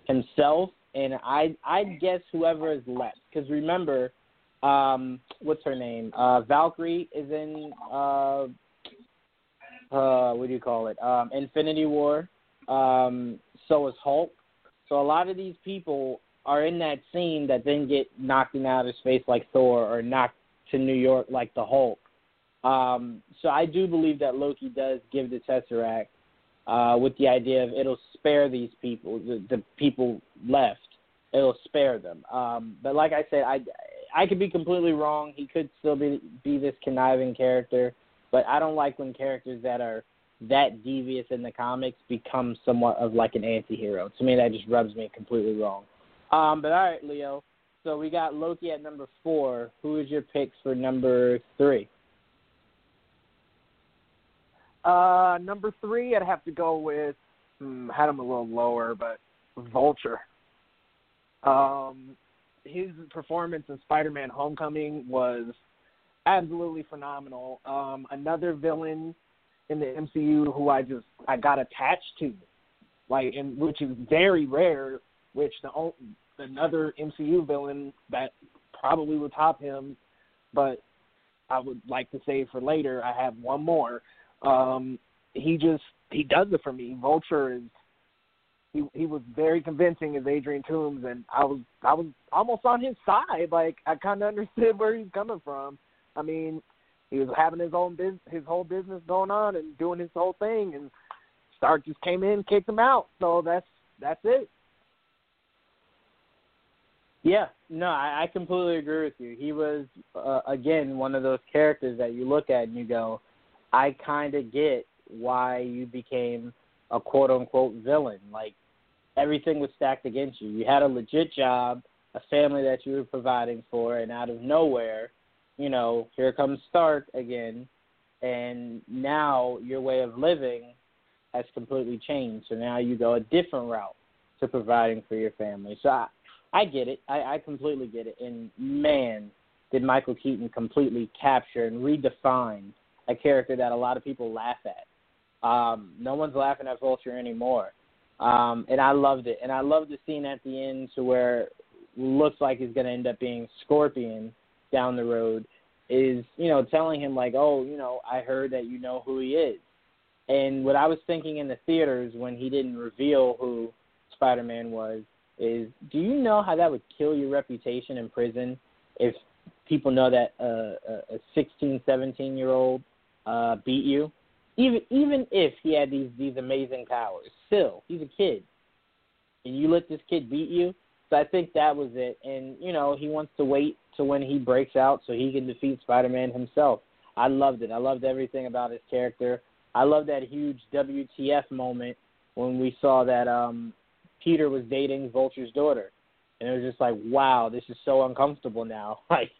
himself. And I I guess whoever is left because remember, um, what's her name? Uh, Valkyrie is in uh, uh, what do you call it? Um, Infinity War. Um, so is Hulk. So a lot of these people are in that scene that then get knocked in outer space like Thor or knocked to New York like the Hulk. Um, so I do believe that Loki does give the Tesseract uh, with the idea of it'll spare these people, the, the people left. It'll spare them. Um, but like I said, I I could be completely wrong. He could still be be this conniving character, but I don't like when characters that are that devious in the comics become somewhat of like an anti-hero. To me, that just rubs me completely wrong. Um, but all right, Leo. So we got Loki at number four. Who is your picks for number three? Uh, number three, I'd have to go with. Hmm, had him a little lower, but Vulture. Um, his performance in Spider-Man: Homecoming was absolutely phenomenal. Um, another villain in the MCU who I just I got attached to, like, and which is very rare. Which the another MCU villain that probably would top him, but I would like to save for later. I have one more. Um, he just he does it for me. Vulture is he he was very convincing as Adrian Toomes, and I was I was almost on his side. Like I kind of understood where he's coming from. I mean, he was having his own business, his whole business going on, and doing his whole thing, and Stark just came in, kicked him out. So that's that's it. Yeah, no, I, I completely agree with you. He was uh, again one of those characters that you look at and you go, I kind of get why you became a quote unquote villain. Like everything was stacked against you. You had a legit job, a family that you were providing for, and out of nowhere, you know, here comes Stark again, and now your way of living has completely changed. So now you go a different route to providing for your family. So I, I get it. I, I completely get it. And man, did Michael Keaton completely capture and redefine a character that a lot of people laugh at. Um, no one's laughing at Vulture anymore. Um, and I loved it. And I loved the scene at the end to where looks like he's going to end up being Scorpion down the road is, you know, telling him like, oh, you know, I heard that you know who he is. And what I was thinking in the theaters when he didn't reveal who Spider-Man was is, do you know how that would kill your reputation in prison if people know that uh, a 16, 17 year old uh, beat you? Even even if he had these these amazing powers, still he's a kid, and you let this kid beat you. So I think that was it. And you know he wants to wait to when he breaks out so he can defeat Spider-Man himself. I loved it. I loved everything about his character. I love that huge WTF moment when we saw that um Peter was dating Vulture's daughter. And it was just like, wow, this is so uncomfortable now. Like,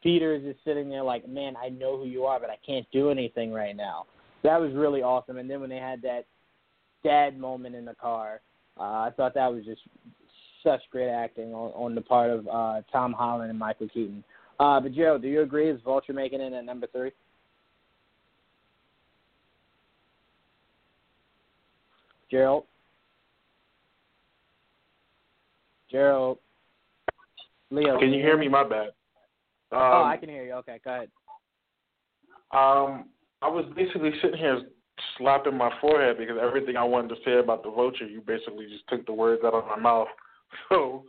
Peters is just sitting there like, man, I know who you are, but I can't do anything right now. That was really awesome. And then when they had that dad moment in the car, uh, I thought that was just such great acting on, on the part of uh, Tom Holland and Michael Keaton. Uh, but Joe, do you agree? Is Vulture making it at number three? Gerald? Gerald? Leo? Can you hear me? My bad. Um, oh, I can hear you. Okay, go ahead. Um, I was basically sitting here slapping my forehead because everything I wanted to say about the vulture, you basically just took the words out of my mouth. So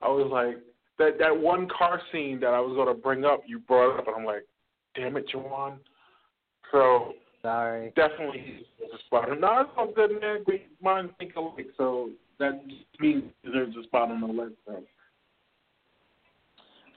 I was like, that that one car scene that I was going to bring up, you brought up, and I'm like, damn it, Jawan. So sorry. Definitely a spot. No, it's all good, man. We mind think alike, so that means deserves a spot on the list. So.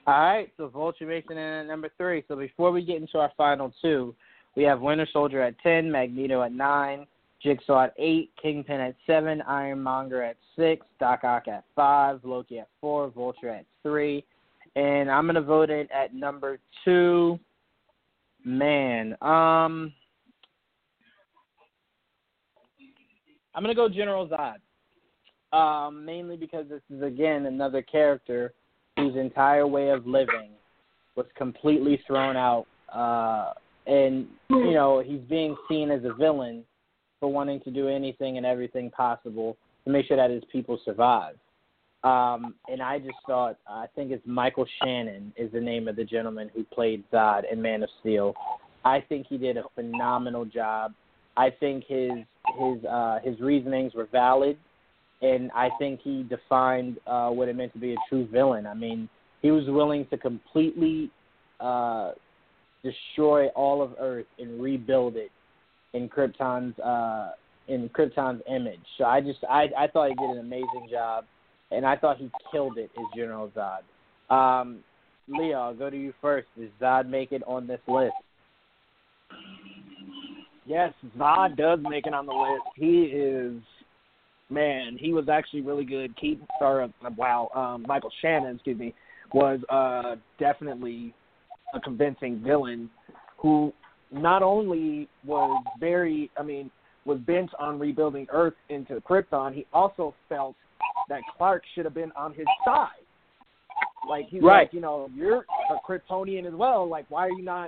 All right, so Vulture it in at number three. So before we get into our final two, we have Winter Soldier at 10, Magneto at 9, Jigsaw at 8, Kingpin at 7, Ironmonger at 6, Doc Ock at 5, Loki at 4, Vulture at 3. And I'm going to vote it at number 2. Man, um, I'm going to go General Zod. Um, mainly because this is, again, another character whose entire way of living was completely thrown out uh, and you know he's being seen as a villain for wanting to do anything and everything possible to make sure that his people survive. Um, and I just thought, I think it's Michael Shannon is the name of the gentleman who played Zod in Man of Steel. I think he did a phenomenal job. I think his his uh, his reasonings were valid, and I think he defined uh, what it meant to be a true villain. I mean, he was willing to completely uh, destroy all of Earth and rebuild it in Krypton's uh, in Krypton's image. So I just I I thought he did an amazing job, and I thought he killed it as General Zod. Um, Leo, I'll go to you first. Does Zod make it on this list? Yes, Zod does make it on the list. He is man, he was actually really good. Keith or uh, wow, um, Michael Shannon, excuse me, was uh, definitely a convincing villain who not only was very, I mean, was bent on rebuilding Earth into Krypton, he also felt that Clark should have been on his side. Like he's right. like, you know, you're a Kryptonian as well. Like, why are you not?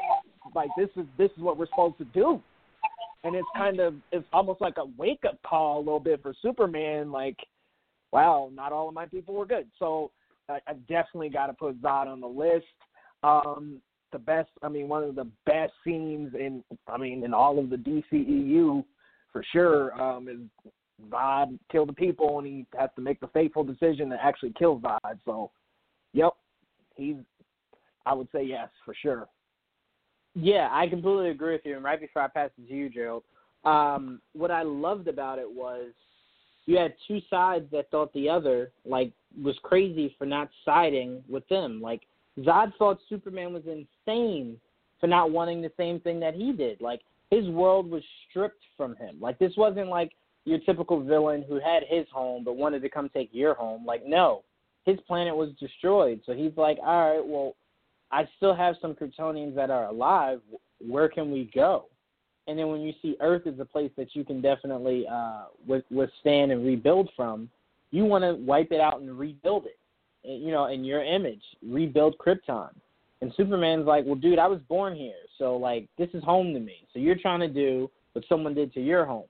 Like, this is this is what we're supposed to do. And it's kind of it's almost like a wake up call a little bit for Superman. Like, wow, not all of my people were good. So I, I definitely got to put Zod on the list. Um, the best. I mean, one of the best scenes in. I mean, in all of the DCEU, for sure, um, is Zod kill the people, and he has to make the fateful decision to actually kill Zod. So, yep, he's. I would say yes for sure. Yeah, I completely agree with you. And right before I pass it to you, Gerald, um, what I loved about it was you had two sides that thought the other like was crazy for not siding with them. Like Zod thought Superman was insane for not wanting the same thing that he did. Like his world was stripped from him. Like this wasn't like your typical villain who had his home but wanted to come take your home. Like no, his planet was destroyed. So he's like, all right, well, I still have some Kryptonians that are alive. Where can we go? And then when you see Earth is a place that you can definitely uh, withstand and rebuild from, you want to wipe it out and rebuild it you know, in your image, rebuild Krypton. And Superman's like, well, dude, I was born here, so like this is home to me. So you're trying to do what someone did to your home.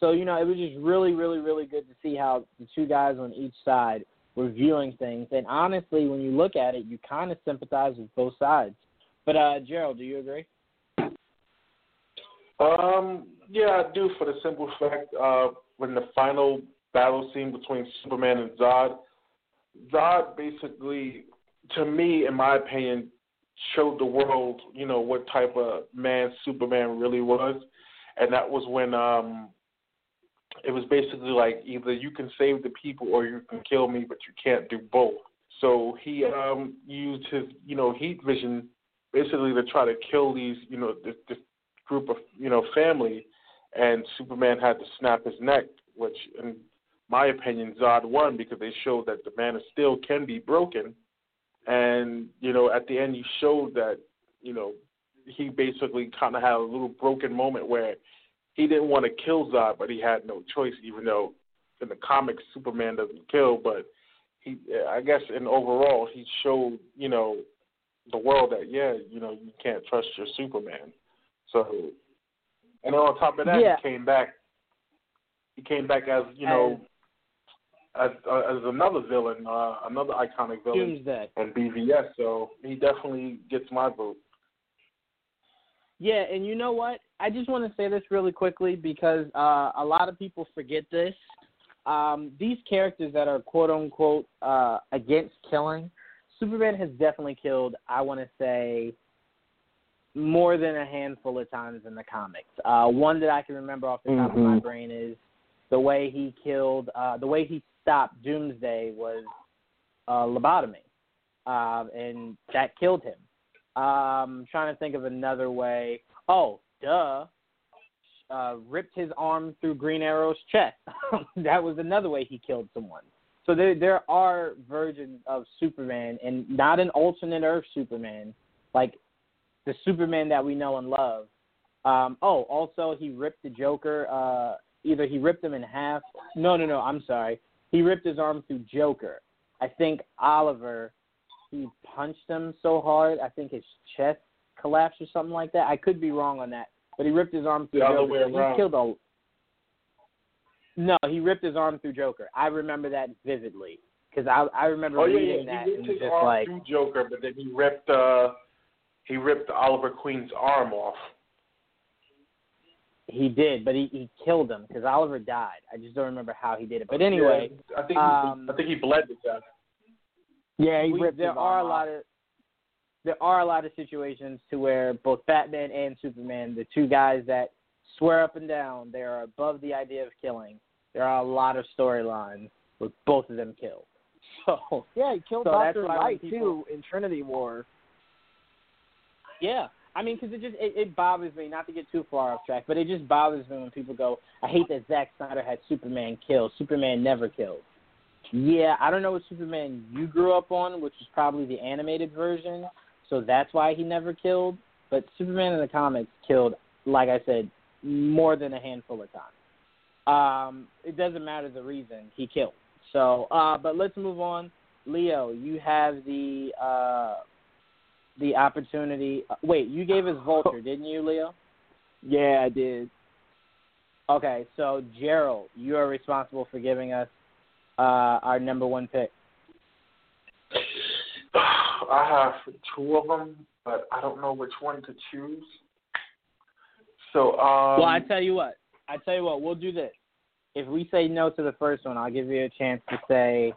So you know, it was just really, really, really good to see how the two guys on each side were viewing things. And honestly, when you look at it, you kind of sympathize with both sides. But uh, Gerald, do you agree? Um, yeah, I do. For the simple fact, uh, when the final battle scene between Superman and Zod Zod basically, to me, in my opinion, showed the world, you know, what type of man Superman really was, and that was when um, it was basically like either you can save the people or you can kill me, but you can't do both. So he um, used his, you know, heat vision basically to try to kill these, you know, this, this group of, you know, family, and Superman had to snap his neck, which, and my opinion, Zod won because they showed that the Man of Steel can be broken, and you know at the end he showed that you know he basically kind of had a little broken moment where he didn't want to kill Zod, but he had no choice, even though in the comics Superman doesn't kill, but he I guess in overall he showed you know the world that yeah you know you can't trust your Superman. So and then on top of that Yeah. he came back he came back as you know as uh, as another villain, uh, another iconic villain Doomsday. and BVS. So he definitely gets my vote. Yeah, and you know what? I just want to say this really quickly because uh, a lot of people forget this. Um, these characters that are quote unquote uh, against killing, Superman has definitely killed. I want to say more than a handful of times in the comics. Uh, one that I can remember off the top of my Mhm. brain is the way he killed, uh, the way he stopped Doomsday was uh, lobotomy, uh, and that killed him. Um, trying to think of another way. Oh, duh. Uh, ripped his arm through Green Arrow's chest. that was another way he killed someone. So there there are versions of Superman, and not an alternate Earth Superman, like the Superman that we know and love. Um, oh, also he ripped the Joker. Uh, either he ripped him in half. No, no, no. I'm sorry. He ripped his arm through Joker. I think Oliver he punched him so hard, I think his chest collapsed or something like that. I could be wrong on that, but he ripped his arm through The Joker. way He killed a. No, he ripped his arm through Joker. I remember that vividly because I I remember Oh yeah, reading yeah. that He ripped was his just arm like, through Joker, but then he ripped uh he ripped Oliver Queen's arm off. He did, but he he killed him because Oliver died. I just don't remember how he did it. But anyway, Yeah, I think um, he, I think he bled to death. Yeah, he we, ripped there are a lot off. of there are a lot of situations to where both Batman and Superman, the two guys that swear up and down they are above the idea of killing. There are a lot of storylines with both of them killed. So Yeah, he killed So Doctor why Light people- too in Trinity War. yeah, I mean, because it just it, it bothers me not to get too far off track, but it just bothers me when people go, "I hate that Zack Snyder had Superman killed. Superman never killed." Yeah, I don't know what Superman you grew up on, which is probably the animated version, so that's why he never killed. But Superman in the comics killed, like I said, more than a handful of times. Um, it doesn't matter the reason he killed. So, uh, but let's move on. Leo, you have the uh, the opportunity. Wait, you gave us Vulture, didn't you, Leo? Yeah, I did. Okay, so Gerald, you are responsible for giving us uh, our number one pick. I have two of them, but I don't know which one to choose. So um well, I tell you what. I tell you what. We'll do this. If we say no to the first one, I'll give you a chance to say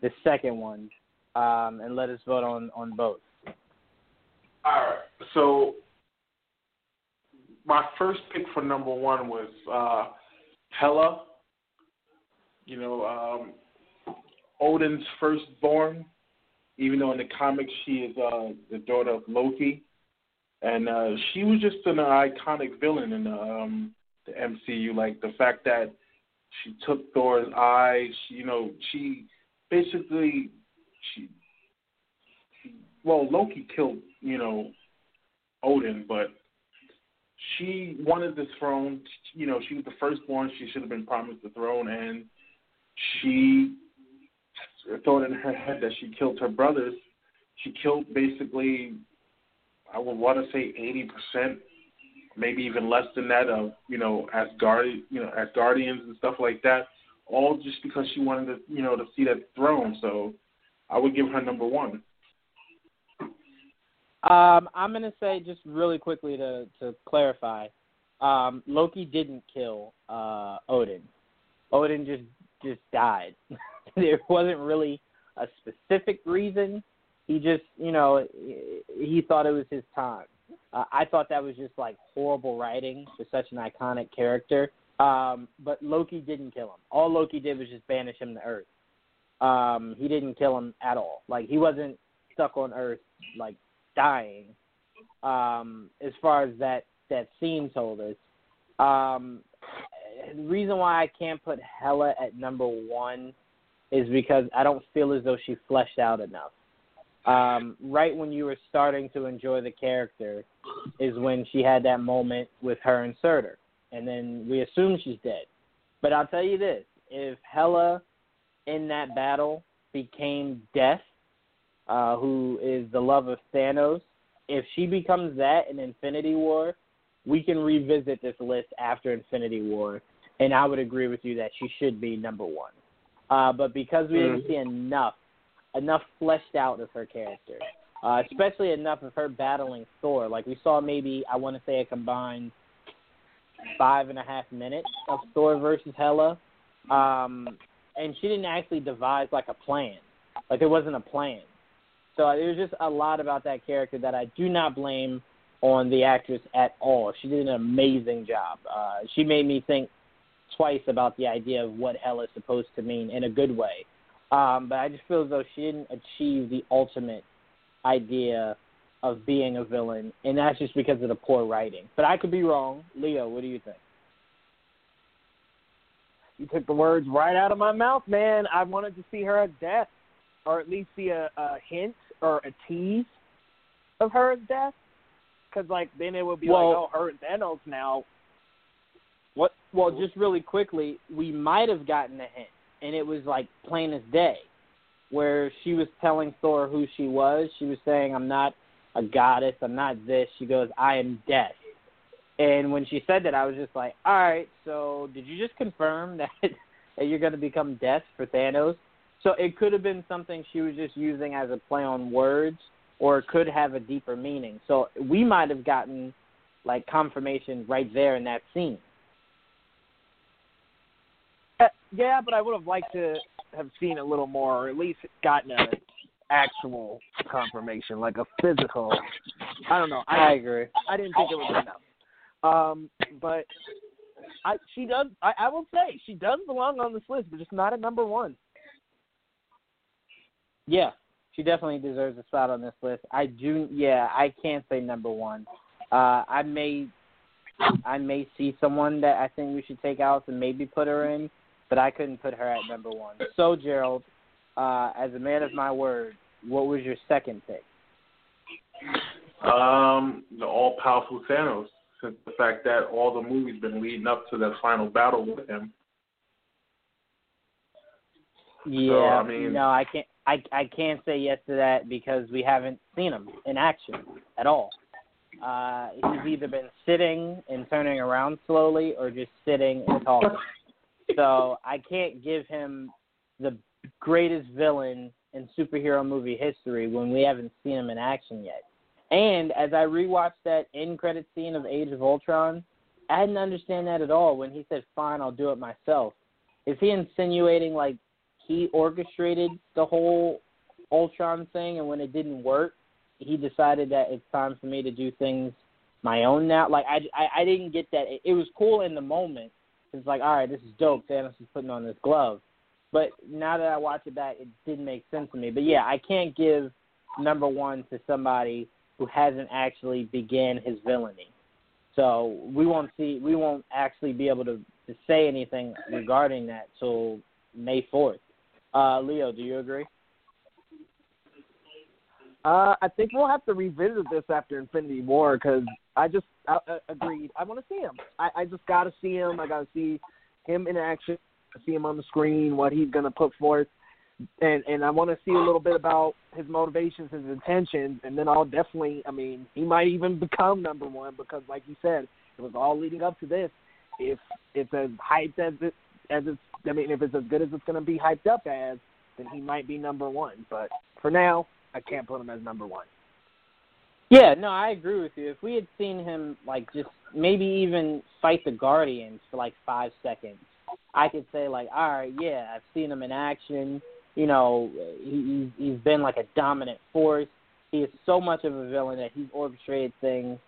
the second one, um, and let us vote on on both. All right. So my first pick for number one was uh, Hela. You know, um, Odin's firstborn. Even though in the comics she is uh, the daughter of Loki, and uh, she was just an iconic villain in the, um, the MCU. Like the fact that she took Thor's eye. She, you know, she basically she well, Loki killed, you know, Odin, but she wanted the throne. You know, she was the firstborn. She should have been promised the throne, and she thought in her head that she killed her brothers. She killed basically, I would want to say eighty percent, maybe even less than that of you know Asgard, you know Asgardians and stuff like that. All just because she wanted to, you know, to see that throne. So I would give her number one. Um, I'm gonna say just really quickly to to clarify, um, Loki didn't kill uh, Odin. Odin just just died. there wasn't really a specific reason. He just, you know, he- thought it was his time. Uh, I thought that was just like horrible writing for such an iconic character. Um, but Loki didn't kill him. All Loki did was just banish him to Earth. Um, he didn't kill him at all. Like he wasn't stuck on Earth like dying. Um, as far as that that scene told us, um, the reason why I can't put Hela at number one is because I don't feel as though she fleshed out enough. um, right when you were starting to enjoy the character is when she had that moment with her and and then we assume she's dead. But I'll tell you this: if Hela in that battle became Death, uh, who is the love of Thanos, if she becomes that in Infinity War, we can revisit this list after Infinity War, and I would agree with you that she should be number one. Uh, but because we didn't see enough, enough fleshed out of her character, uh, especially enough of her battling Thor, like we saw maybe I want to say a combined five and a half minutes of Thor versus Hela, um, and she didn't actually devise like a plan, like there wasn't a plan. So it was just a lot about that character that I do not blame on the actress at all. She did an amazing job. Uh, she made me think twice about the idea of what hell is supposed to mean in a good way. Um, but I just feel as though she didn't achieve the ultimate idea of being a villain, and that's just because of the poor writing. But I could be wrong. Leo, what do you think? You took the words right out of my mouth, man. I wanted to see her at death, or at least see a, a hint or a tease of her death. Because like then it would be Well- like, oh, her and Thanos now. What? Well, just really quickly, we might have gotten a hint, and it was like plain as day, where she was telling Thor who she was. She was saying, "I'm not a goddess. I'm not this." She goes, "I am death." And when she said that, I was just like, "All right, so did you just confirm that that you're going to become death for Thanos?" So it could have been something she was just using as a play on words, or it could have a deeper meaning. So we might have gotten like confirmation right there in that scene. Uh, yeah, but I would have liked to have seen a little more, or at least gotten a actual confirmation, like a physical. I don't know. I I agree. I didn't think it was enough. Um, but I she does. I, I will say she does belong on this list, but just not at number one. Yeah, she definitely deserves a spot on this list. I do. Yeah, I can't say number one. Uh, I may, I may see someone that I think we should take out and maybe put her in, but I couldn't put her at number one. So Gerald, uh, as a man of my word, what was your second pick? Um, the all powerful Thanos. Since the fact that all the movies been leading up to that final battle with him. Yeah, I mean- no, I can't. I I can't say yes to that because we haven't seen him in action at all. Uh, he's either been sitting and turning around slowly, or just sitting and talking. So I can't give him the greatest villain in superhero movie history when we haven't seen him in action yet. And as I rewatched that end credit scene of Age of Ultron, I didn't understand that at all when he said, "Fine, I'll do it myself." Is he insinuating like he orchestrated the whole Ultron thing, and when it didn't work, he decided that it's time for me to do things my own now? Like I, I, I didn't get that. It, it was cool in the moment. It's like, all right, this is dope. Thanos is putting on this glove. But now that I watch it back, it didn't make sense to me. But yeah, I can't give number one to somebody who hasn't actually began his villainy. So we won't see, we won't actually be able to to say anything regarding that till May fourth. Uh, Leo, do you agree? Uh, I think we'll have to revisit this after Infinity War because I just I, I agreed. I want to see him. I, I just got to see him. I got to see him in action. See him on the screen. What he's going to put forth, and and I want to see a little bit about his motivations, his intentions, and then I'll definitely. I mean, he might even become number one because, like you said, it was all leading up to this. If it's as hyped as it as it's, I mean, if it's as good as it's going to be hyped up as, then he might be number one. But for now, I can't put him as number one. Yeah, no, I agree with you. If we had seen him like just maybe even fight the Guardians for like five seconds, I could say like, all right, yeah, I've seen him in action. You know, he, he's he's been like a dominant force. He is so much of a villain that he's orchestrated things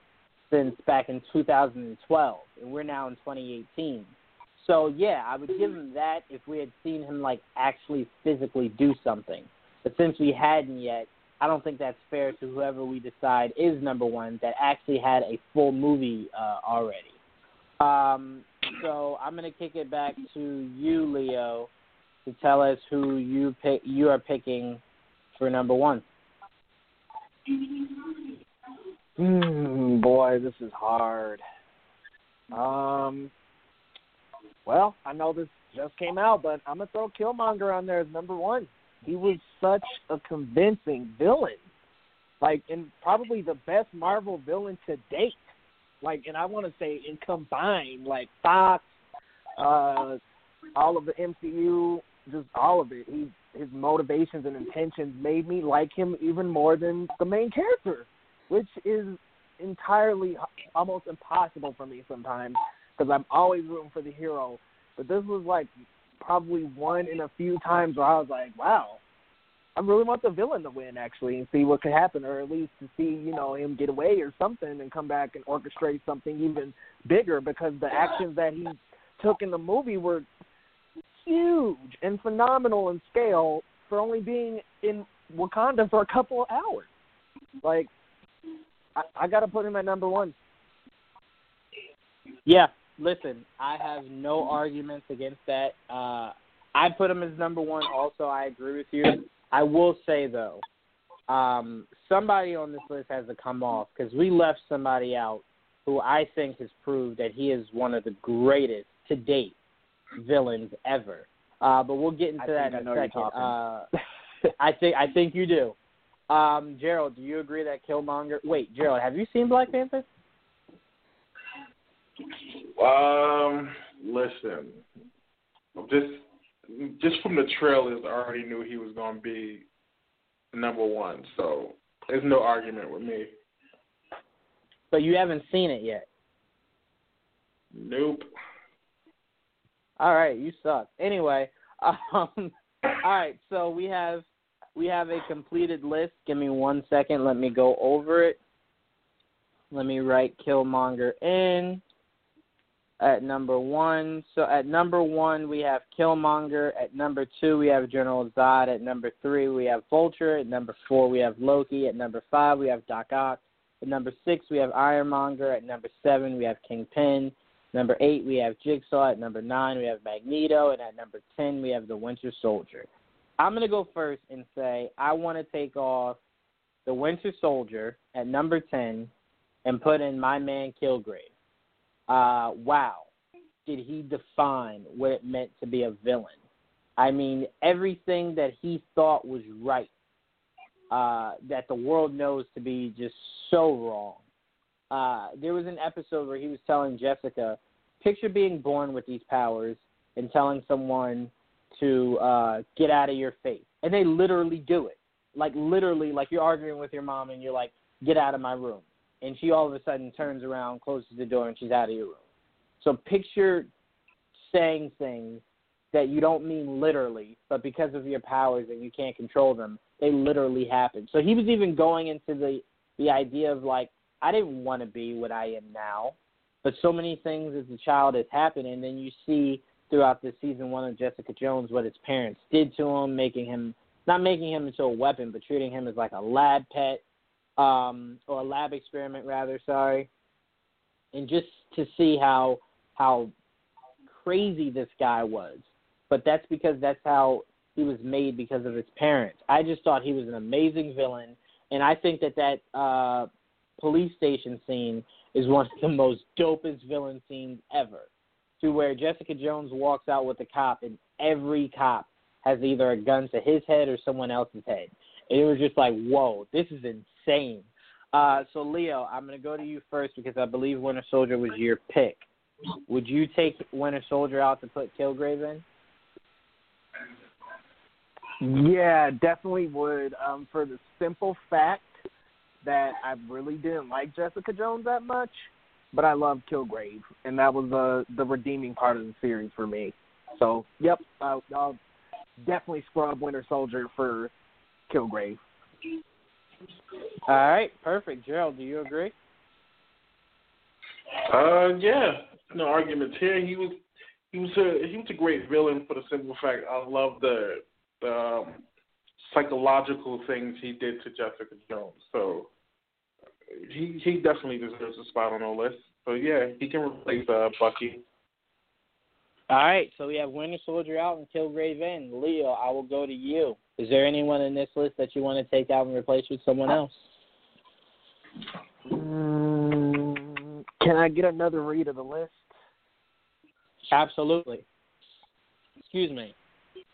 since back in 2012, and we're now in 2018. So yeah, I would give him that if we had seen him like actually physically do something. But since we hadn't yet, I don't think that's fair to whoever we decide is number one that actually had a full movie uh, already. Um, so I'm gonna kick it back to you, Leo, to tell us who you pick. You are picking for number one. Hmm, boy, this is hard. Um, well, I know this just came out, but I'm gonna throw Killmonger on there as number one. He was such a convincing villain, like, and probably the best Marvel villain to date. Like, and I want to say in combined, like Fox, uh, all of the MCU, just all of it. He his motivations and intentions made me like him even more than the main character, which is entirely almost impossible for me sometimes because I'm always rooting for the hero. But this was like probably one in a few times where I was like, wow, I really want the villain to win actually and see what could happen, or at least to see you know him get away or something and come back and orchestrate something even bigger because the actions that he took in the movie were huge and phenomenal in scale for only being in Wakanda for a couple of hours. Like, I, I got to put him at number one. Yeah, listen, I have no arguments against that. Uh, I put him as number one. Also, I agree with you. I will say though, um, somebody on this list has to come off because we left somebody out who I think has proved that he is one of the greatest to date villains ever. Uh, but we'll get into I that in a second. Uh, I think I think you do. Um, Gerald, do you agree that Killmonger? Wait, Gerald, have you seen Black Panther? Um, listen, just just from the trailers, I already knew he was going to be number one. So there's no argument with me. But you haven't seen it yet. Nope. All right, you suck. Anyway, um, all right, so we have we have a completed list. Give me one second. Let me go over it. Let me write Killmonger in at number one. So at number one we have Killmonger. At number two we have General Zod. At number three we have Vulture. At number four we have Loki. At number five we have Doc Ock. At number six we have Ironmonger. At number seven we have Kingpin. Number eight, we have Jigsaw. At number nine, we have Magneto. And at number 10, we have the Winter Soldier. I'm to go first and say I want to take off the Winter Soldier at number 10 and put in my man Kilgrave. Uh, wow. Did he define what it meant to be a villain? I mean, everything that he thought was right, uh, that the world knows to be just so wrong uh, there was an episode where he was telling Jessica, picture being born with these powers and telling someone to uh, get out of your face. And they literally do it. Like, literally, like you're arguing with your mom and you're like, get out of my room. And she all of a sudden turns around, closes the door, and she's out of your room. So picture saying things that you don't mean literally, but because of your powers and you can't control them, they literally happen. So he was even going into the the idea of like I didn't want to be what I am now, but so many things as a child has happened, and then you see throughout the season one of Jessica Jones what his parents did to him, making him not making him into a weapon, but treating him as like a lab pet, um, or a lab experiment rather. Sorry, and just to see how how crazy this guy was, but that's because that's how he was made because of his parents. I just thought he was an amazing villain, and I think that that uh, police station scene is one of the most dopest villain scenes ever. To where Jessica Jones walks out with a cop, and every cop has either a gun to his head or someone else's head. And it was just like, whoa, this is insane. Uh, so, Leo, I'm going to go to you first because I believe Winter Soldier was your pick. Would you take Winter Soldier out to put Kilgrave in? Yeah, definitely would. Um, for the simple fact that I really didn't like Jessica Jones that much, but I loved Kilgrave, and that was the the redeeming part of the series for me. So, yep, I'll, I'll definitely scrub Winter Soldier for Kilgrave. All right, perfect. Gerald, do you agree? Uh, yeah, no arguments here. He was he was a he was a great villain for the simple fact I love the the um, psychological things he did to Jessica Jones. So he he definitely deserves a spot on the list. So yeah, he can replace uh, Bucky. All right, so we have Winter Soldier out and Kilgrave in. Leo, I will go to you. Is there anyone in this list that you want to take out and replace with someone else? Mm, can I get another read of the list? Absolutely. Excuse me.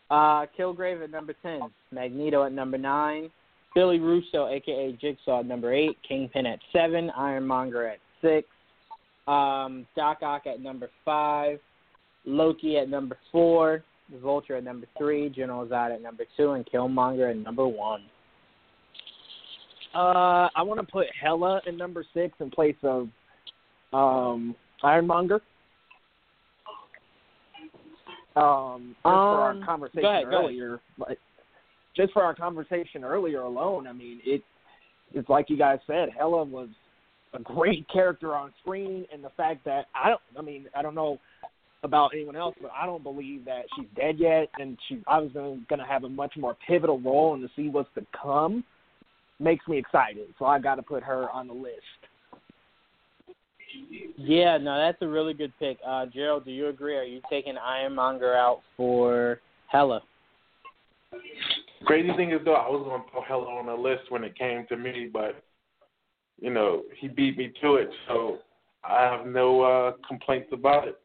Uh, Kilgrave at number 10, Magneto at number 9, Billy Russo, aka Jigsaw, at number 8, Kingpin at 7, Ironmonger at 6, um, Doc Ock at number 5, Loki at number 4, Vulture at number 3, General Zod at number 2, and Killmonger at number 1. Uh, I want to put Hela in number six in place of um, Ironmonger. Um, just for our Um, conversation go ahead, go earlier, but just for our conversation earlier alone, I mean, it it's like you guys said, Hela was a great character on screen, and the fact that I don't, I mean, I don't know about anyone else, but I don't believe that she's dead yet, and she obviously going to have a much more pivotal role, and to see what's to come makes me excited. So I got to put her on the list. Yeah, no, that's a really good pick. Uh, Gerald, do you agree? Are you taking Ironmonger out for Hela? Crazy thing is though, I was gonna put Hela on the list when it came to me, but you know he beat me to it, so I have no uh complaints about it.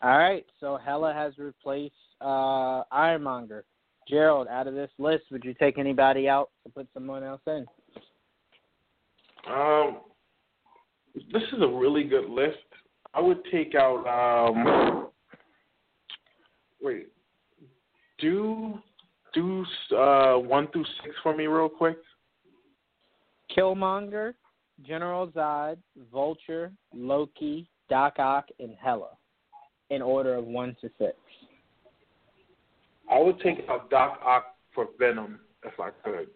All right, so Hela has replaced uh, Ironmonger. Gerald, out of this list, would you take anybody out to put someone else in? Um, this is a really good list. I would take out. Um, wait, do do uh one through six for me real quick. Killmonger, General Zod, Vulture, Loki, Doc Ock, and Hela, in order of one to six. I would take out Doc Ock for Venom if I could.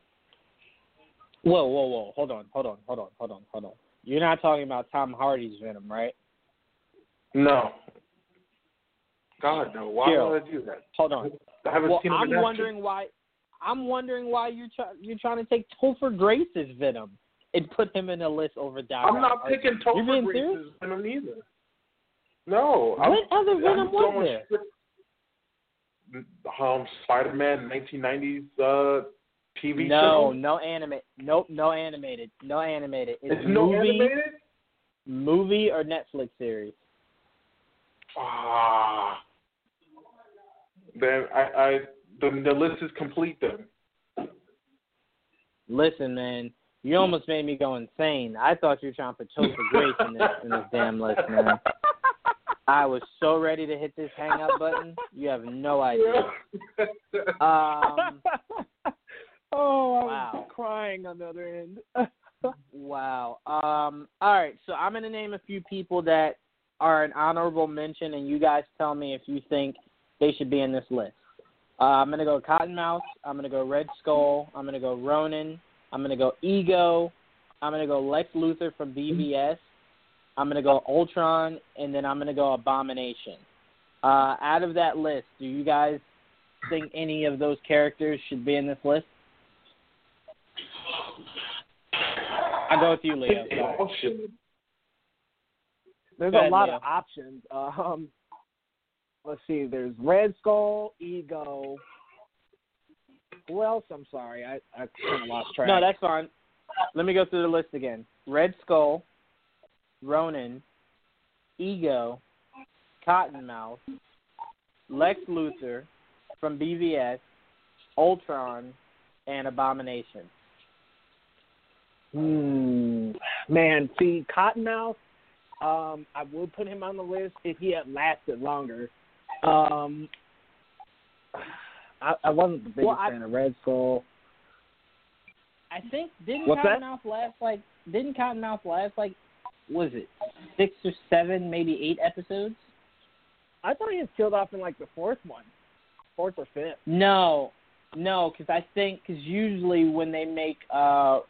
Whoa, whoa, whoa! Hold on, hold on, hold on, hold on, hold on. You're not talking about Tom Hardy's Venom, right? No. God no! Why would I do that? Hold on. I haven't Well, seen him I'm wondering why. I'm wondering why you try, you're trying to take Topher Grace's Venom and put him in a list over Doc. I'm not Ock. picking Topher? Grace's Venom either. No. I'm- What other Venom I'm was there? strict- Um, Spider-Man, 1990s uh, TV No, show. no no anime. Nope, no animated. No animated. It's It's no movie, animated. movie or Netflix series. Ah. Then I, I the, the list is complete. Then Listen, man, you almost made me go insane. I thought you were trying to put Topher Grace in this in this damn list, man. I was so ready to hit this hang up button. You have no idea. Um, oh, I wow. was crying on the other end. Wow. Um, all right, so I'm going to name a few people that are an honorable mention, and you guys tell me if you think they should be in this list. Uh, I'm going to go Cottonmouth. I'm going to go Red Skull. I'm going to go Ronan. I'm going to go Ego. I'm going to go Lex Luthor from BVS. I'm going to go Ultron, and then I'm going to go Abomination. Uh, out of that list, do you guys think any of those characters should be in this list? I'll go with you, Leo. Sorry. There's Go a lot Leo. of options. Um, let's see. There's Red Skull, Ego. Who else? I'm sorry, I I kind of lost track. No, that's fine. Let me go through the list again. Red Skull, Ronan, Ego, Cottonmouth, Lex Luthor from BVS, Ultron, and Abomination. Hmm. Man, see, Cottonmouth. Um, I would put him on the list if he had lasted longer. Um, I, I wasn't the biggest Well, I- fan of Red Skull. I think didn't What's that? Cottonmouth last like didn't Cottonmouth last like was it six or seven, maybe eight episodes? I thought he was killed off in like the fourth one, fourth or fifth. No, no, because I think because usually when they make uh,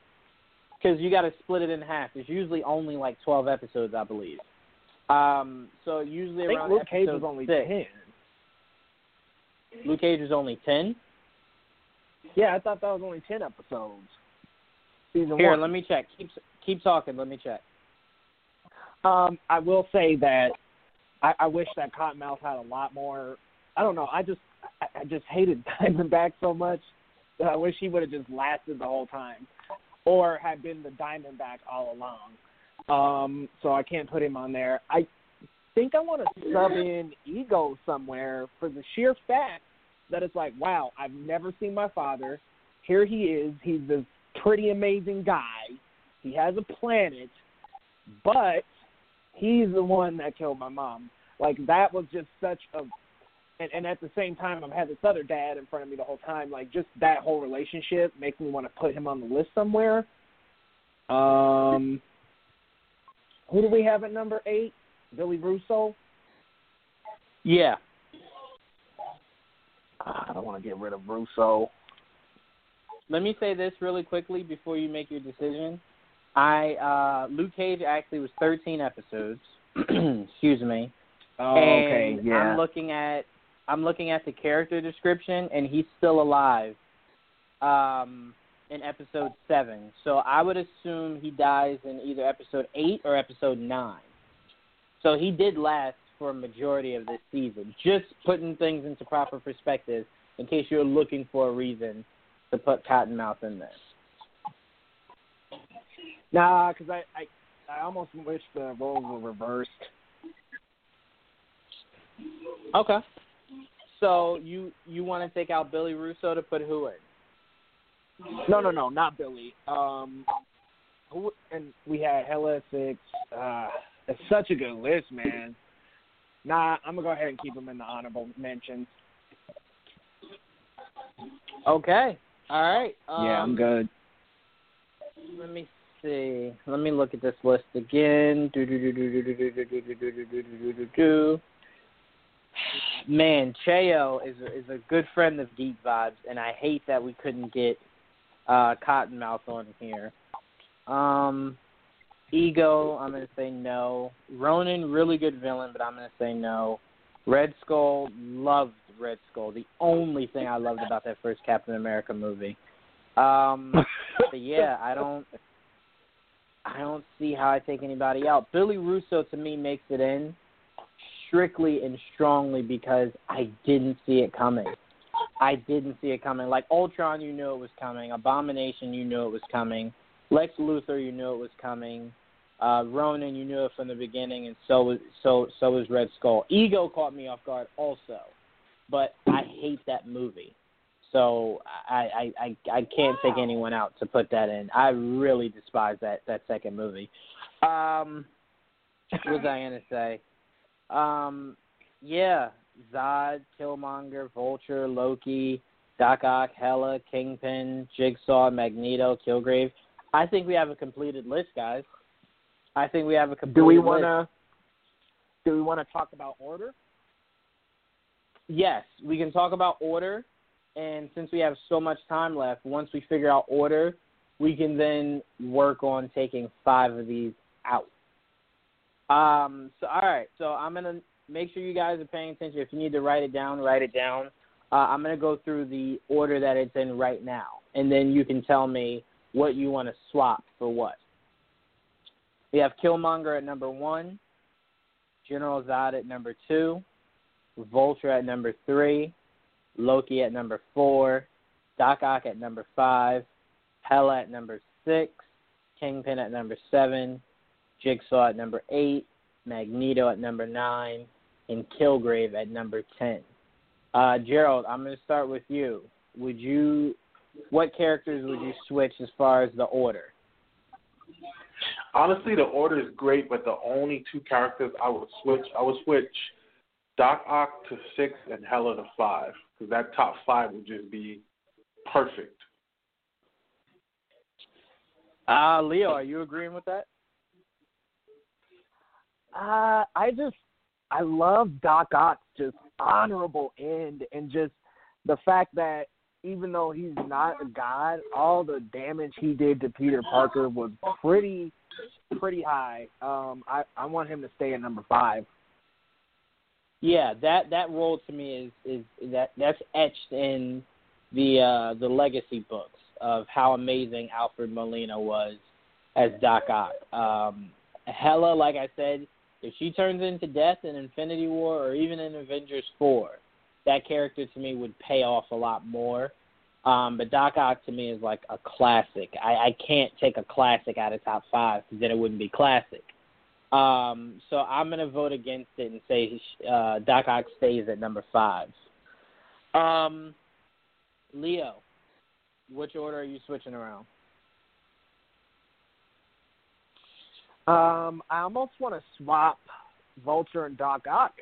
because you got to split it in half. There's usually only like twelve episodes, I believe. Um, so usually I think around Luke Cage was only six. ten. Luke Cage was only ten. Yeah, I thought that was only ten episodes. Season Here, one. let me check. Keep keep talking. Let me check. Um, I will say that I, I wish that Cottonmouth had a lot more. I don't know. I just I, I just hated Diamondback so much that I wish he would have just lasted the whole time. or had been the Diamondback all along. Um, so I can't put him on there. I think I want to sub in Ego somewhere for the sheer fact that it's like, wow, I've never seen my father. Here he is. He's this pretty amazing guy. He has a planet, but he's the one that killed my mom. Like that was just such a and, and at the same time I've had this other dad in front of me the whole time. Like just that whole relationship makes me want to put him on the list somewhere. Um who do we have at number eight? Billy Russo? Yeah. Ah, I don't want to get rid of Russo. Let me say this really quickly before you make your decision. I uh Luke Cage actually was 13 episodes. Excuse me. Oh, and okay, yeah. I'm looking at I'm looking at the character description, and he's still alive. Um, in episode seven, so I would assume he dies in either episode eight or episode nine. So he did last for a majority of this season. Just putting things into proper perspective, in case you're looking for a reason to put Cottonmouth in there. Nah, because I, I I almost wish the roles were reversed. Okay. So you you want to take out Billy Russo to put who in? No, no, no, not Billy. Um, who and we had Hela six. Uh, it's such a good list, man. Nah, I'm gonna go ahead and keep him in the honorable mentions. Okay. All right. Um, yeah, I'm good. Let me see. Let me look at this list again. Man, Cheo is a, is a good friend of Geek Vibes, and I hate that we couldn't get uh, Cottonmouth on here. Um, Ego, I'm gonna say no. Ronan, really good villain, but I'm gonna say no. Red Skull, loved Red Skull. The only thing I loved about that first Captain America movie. Um, but yeah, I don't. I don't see how I take anybody out. Billy Russo to me makes it in strictly and strongly because I didn't see it coming. I didn't see it coming. Like Ultron, you knew it was coming. Abomination, you knew it was coming. Lex Luthor, you knew it was coming. Uh, Ronan, you knew it from the beginning, and so was so so was Red Skull. Ego caught me off guard also, but I hate that movie. So I, I I I can't take anyone out to put that in. I really despise that that second movie. Um, what was I gonna say? Um, yeah, Zod, Killmonger, Vulture, Loki, Doc Ock, Hela, Kingpin, Jigsaw, Magneto, Kilgrave. I think we have a completed list, guys. I think we have a completed Do we list. want to? Do we want to talk about order? Yes, we can talk about order, and since we have so much time left, once we figure out order, we can then work on taking five of these out. Um. So all right. So I'm gonna make sure you guys are paying attention. If you need to write it down, write it down. Uh, I'm gonna go through the order that it's in right now, and then you can tell me what you want to swap for what. We have Killmonger at number one, General Zod at number two, Vulture at number three, Loki at number four, Doc Ock at number five, Hela at number six, Kingpin at number seven, Jigsaw at number eight, Magneto at number nine, and Kilgrave at number ten. Uh, Gerald, I'm going to start with you. Would you, what characters would you switch as far as the order? Honestly, the order is great, but the only two characters I would switch, I would switch Doc Ock to six and Hela to five, because that top five would just be perfect. Uh, Leo, are you agreeing with that? Uh, I just I love Doc Ock's just honorable end and just the fact that even though he's not a god, all the damage he did to Peter Parker was pretty pretty high. Um, I I want him to stay at number five. Yeah, that that role to me is is that that's etched in the uh the legacy books of how amazing Alfred Molina was as Doc Ock. Um Hela, like I said, if she turns into death in Infinity War or even in Avengers four, that character to me would pay off a lot more. Um, but Doc Ock to me is like a classic. I, I can't take a classic out of top five because then it wouldn't be classic. Um, so I'm going to vote against it and say uh, Doc Ock stays at number five. Um, Leo, which order are you switching around? Um, I almost want to swap Vulture and Doc Ock.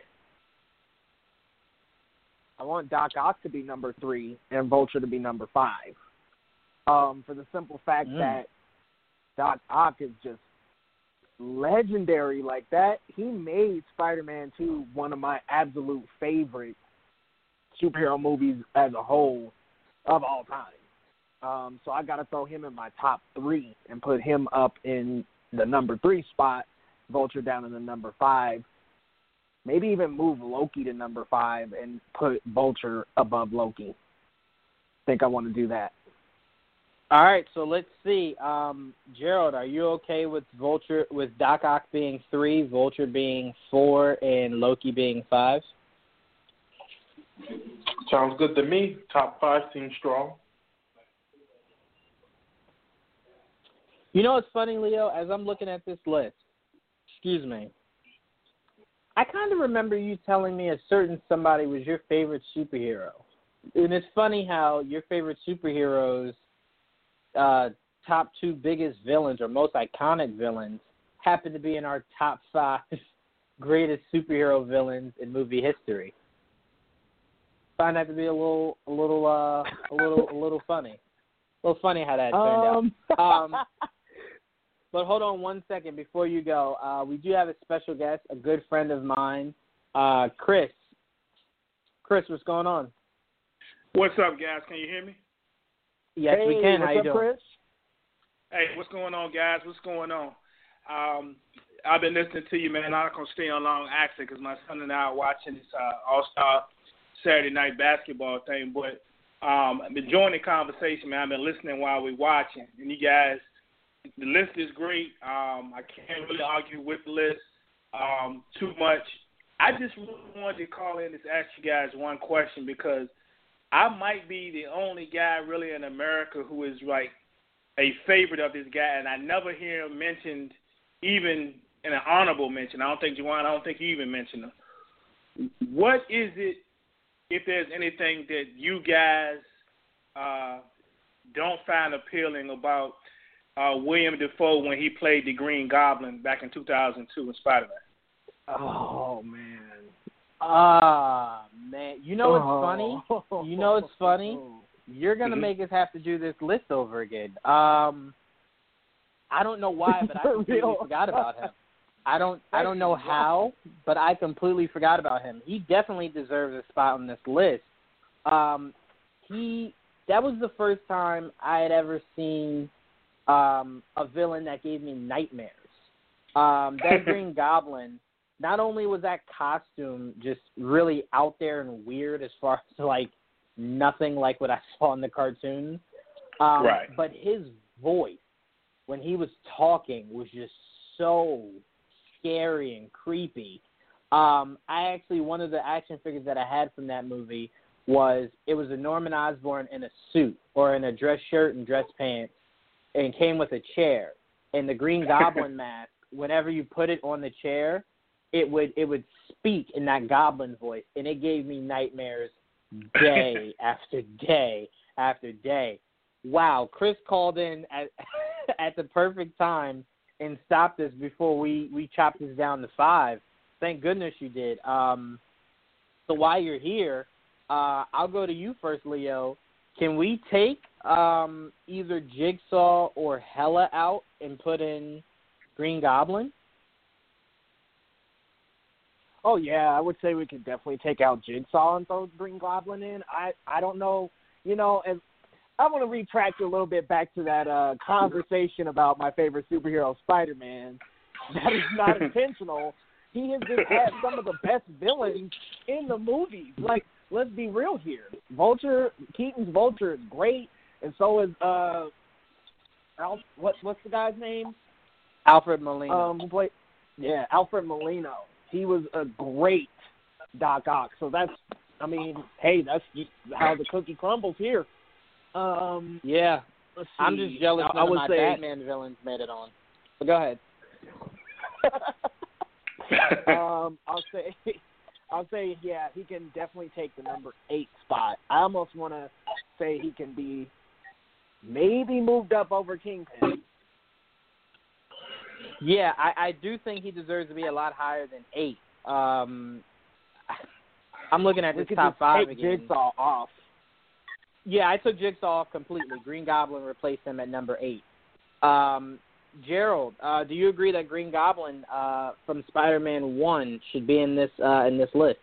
I want Doc Ock to be number three and Vulture to be number five. Um, for the simple fact Mm. that Doc Ock is just legendary like that. He made Spider Man two one of my absolute favorite superhero movies as a whole of all time. Um, so I gotta throw him in my top three and put him up in the number three spot, Vulture down in the number five. Maybe even move Loki to number five and put Vulture above Loki. think I want to do that. All right, so let's see. Um, Gerald, are you okay with Vulture with Doc Ock being three, Vulture being four, and Loki being five? Sounds good to me. Top five seems strong. You know what's funny, Leo? As I'm looking at this list, excuse me, I kind of remember you telling me a certain somebody was your favorite superhero. And it's funny how your favorite superheroes, uh, top two biggest villains or most iconic villains, happen to be in our top five greatest superhero villains in movie history. Find that to be a little, a little, uh, a little, a little funny. A little funny how that turned out. Um, Um, But hold on one second before you go. Uh, we do have a special guest, a good friend of mine, uh, Chris. Chris, what's going on? What's up, guys? Can you hear me? Yes, hey, we can. What's How you up, doing? Chris? Hey, what's going on, guys? What's going on? Um, I've been listening to you, man. I'm not gonna stay on long accent because my son and I are watching this uh, All Star Saturday Night Basketball thing. But um, I've been enjoying the conversation, man. I've been listening while we're watching, and you guys, the list is great. Um, I can't really argue with the list um, too much. I just really wanted to call in and ask you guys one question because I might be the only guy really in America who is like a favorite of this guy, and I never hear him mentioned even in an honorable mention. I don't think Juwan, I don't think you even mentioned him. What is it, if there's anything that you guys uh, don't find appealing about uh, William Dafoe when he played the Green Goblin back in 2002 in Spider-Man? Oh man. Ah, man. You know what's Oh. funny? You know what's funny? You're gonna Mhm. make us have to do this list over again. Um, I don't know why, but I completely forgot about him. I don't I don't know how, but I completely forgot about him. He definitely deserves a spot on this list. Um, he that was the first time I had ever seen um, a villain that gave me nightmares. Um, that Green Goblin. Not only was that costume just really out there and weird as far as like nothing like what I saw in the cartoons, um, Right. but his voice when he was talking was just so scary and creepy. Um, I actually one of the action figures that I had from that movie was it was a Norman Osborn in a suit or in a dress shirt and dress pants, and came with a chair. And the Green Goblin mask, whenever you put it on the chair, it would it would speak in that Goblin voice, and it gave me nightmares day after day after day. Wow, Chris called in at at the perfect time and stopped us before we we chopped this down to five. Thank goodness you did. Um, so while you're here, uh, I'll go to you first, Leo. Can we take um, either Jigsaw or Hela out and put in Green Goblin? Oh yeah, I would say we could definitely take out Jigsaw and throw Green Goblin in. I I don't know, you know, as I want to retract a little bit back to that uh conversation about my favorite superhero, Spider Man. That is not intentional. He has just had some of the best villains in the movies. Like, let's be real here. Vulture, Keaton's Vulture is great, and so is uh, Al, what what's the guy's name? Alfred Molina. Um, who played? Yeah, Alfred Molina. He was a great Doc Ock. So that's, I mean, hey, that's just how the cookie crumbles here. Um, Yeah, let's I'm just jealous I, none I of would my say, Batman villains made it on. But go ahead. um, I'll say, I'll say, yeah, he can definitely take the number eight spot. I almost want to say he can be maybe moved up over Kingpin. Yeah, I, I do think he deserves to be a lot higher than eight. Um, I'm looking at this top just five take again. Jigsaw off. Yeah, I took Jigsaw off completely. Green Goblin replaced him at number eight. Um, Gerald, uh, do you agree that Green Goblin uh, from Spider-Man One should be in this uh, in this list?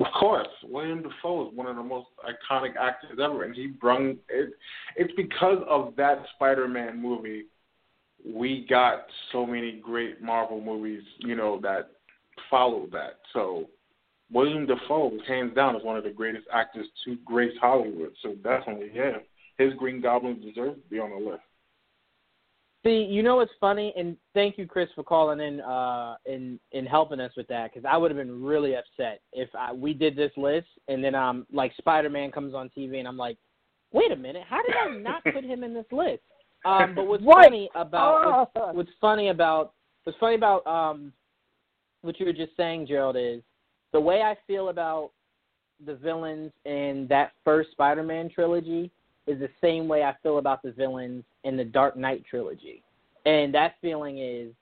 Of course, William Dafoe is one of the most iconic actors ever, and he brung it. It's because of that Spider-Man movie we got so many great Marvel movies, you know, that followed that. So William Dafoe, hands down, is one of the greatest actors to grace Hollywood. So definitely, yeah, his Green Goblin deserves to be on the list. See, you know what's funny, and thank you, Chris, for calling in uh, and and helping us with that, because I would have been really upset if I, we did this list and then um like Spider Man comes on TV and I'm like, wait a minute, how did I not put him in this list? Um, but what's Right. funny about what's, Ah. what's funny about what's funny about um what you were just saying, Gerald, is the way I feel about the villains in that first Spider-Man trilogy is the same way I feel about the villains in the Dark Knight trilogy. And that feeling is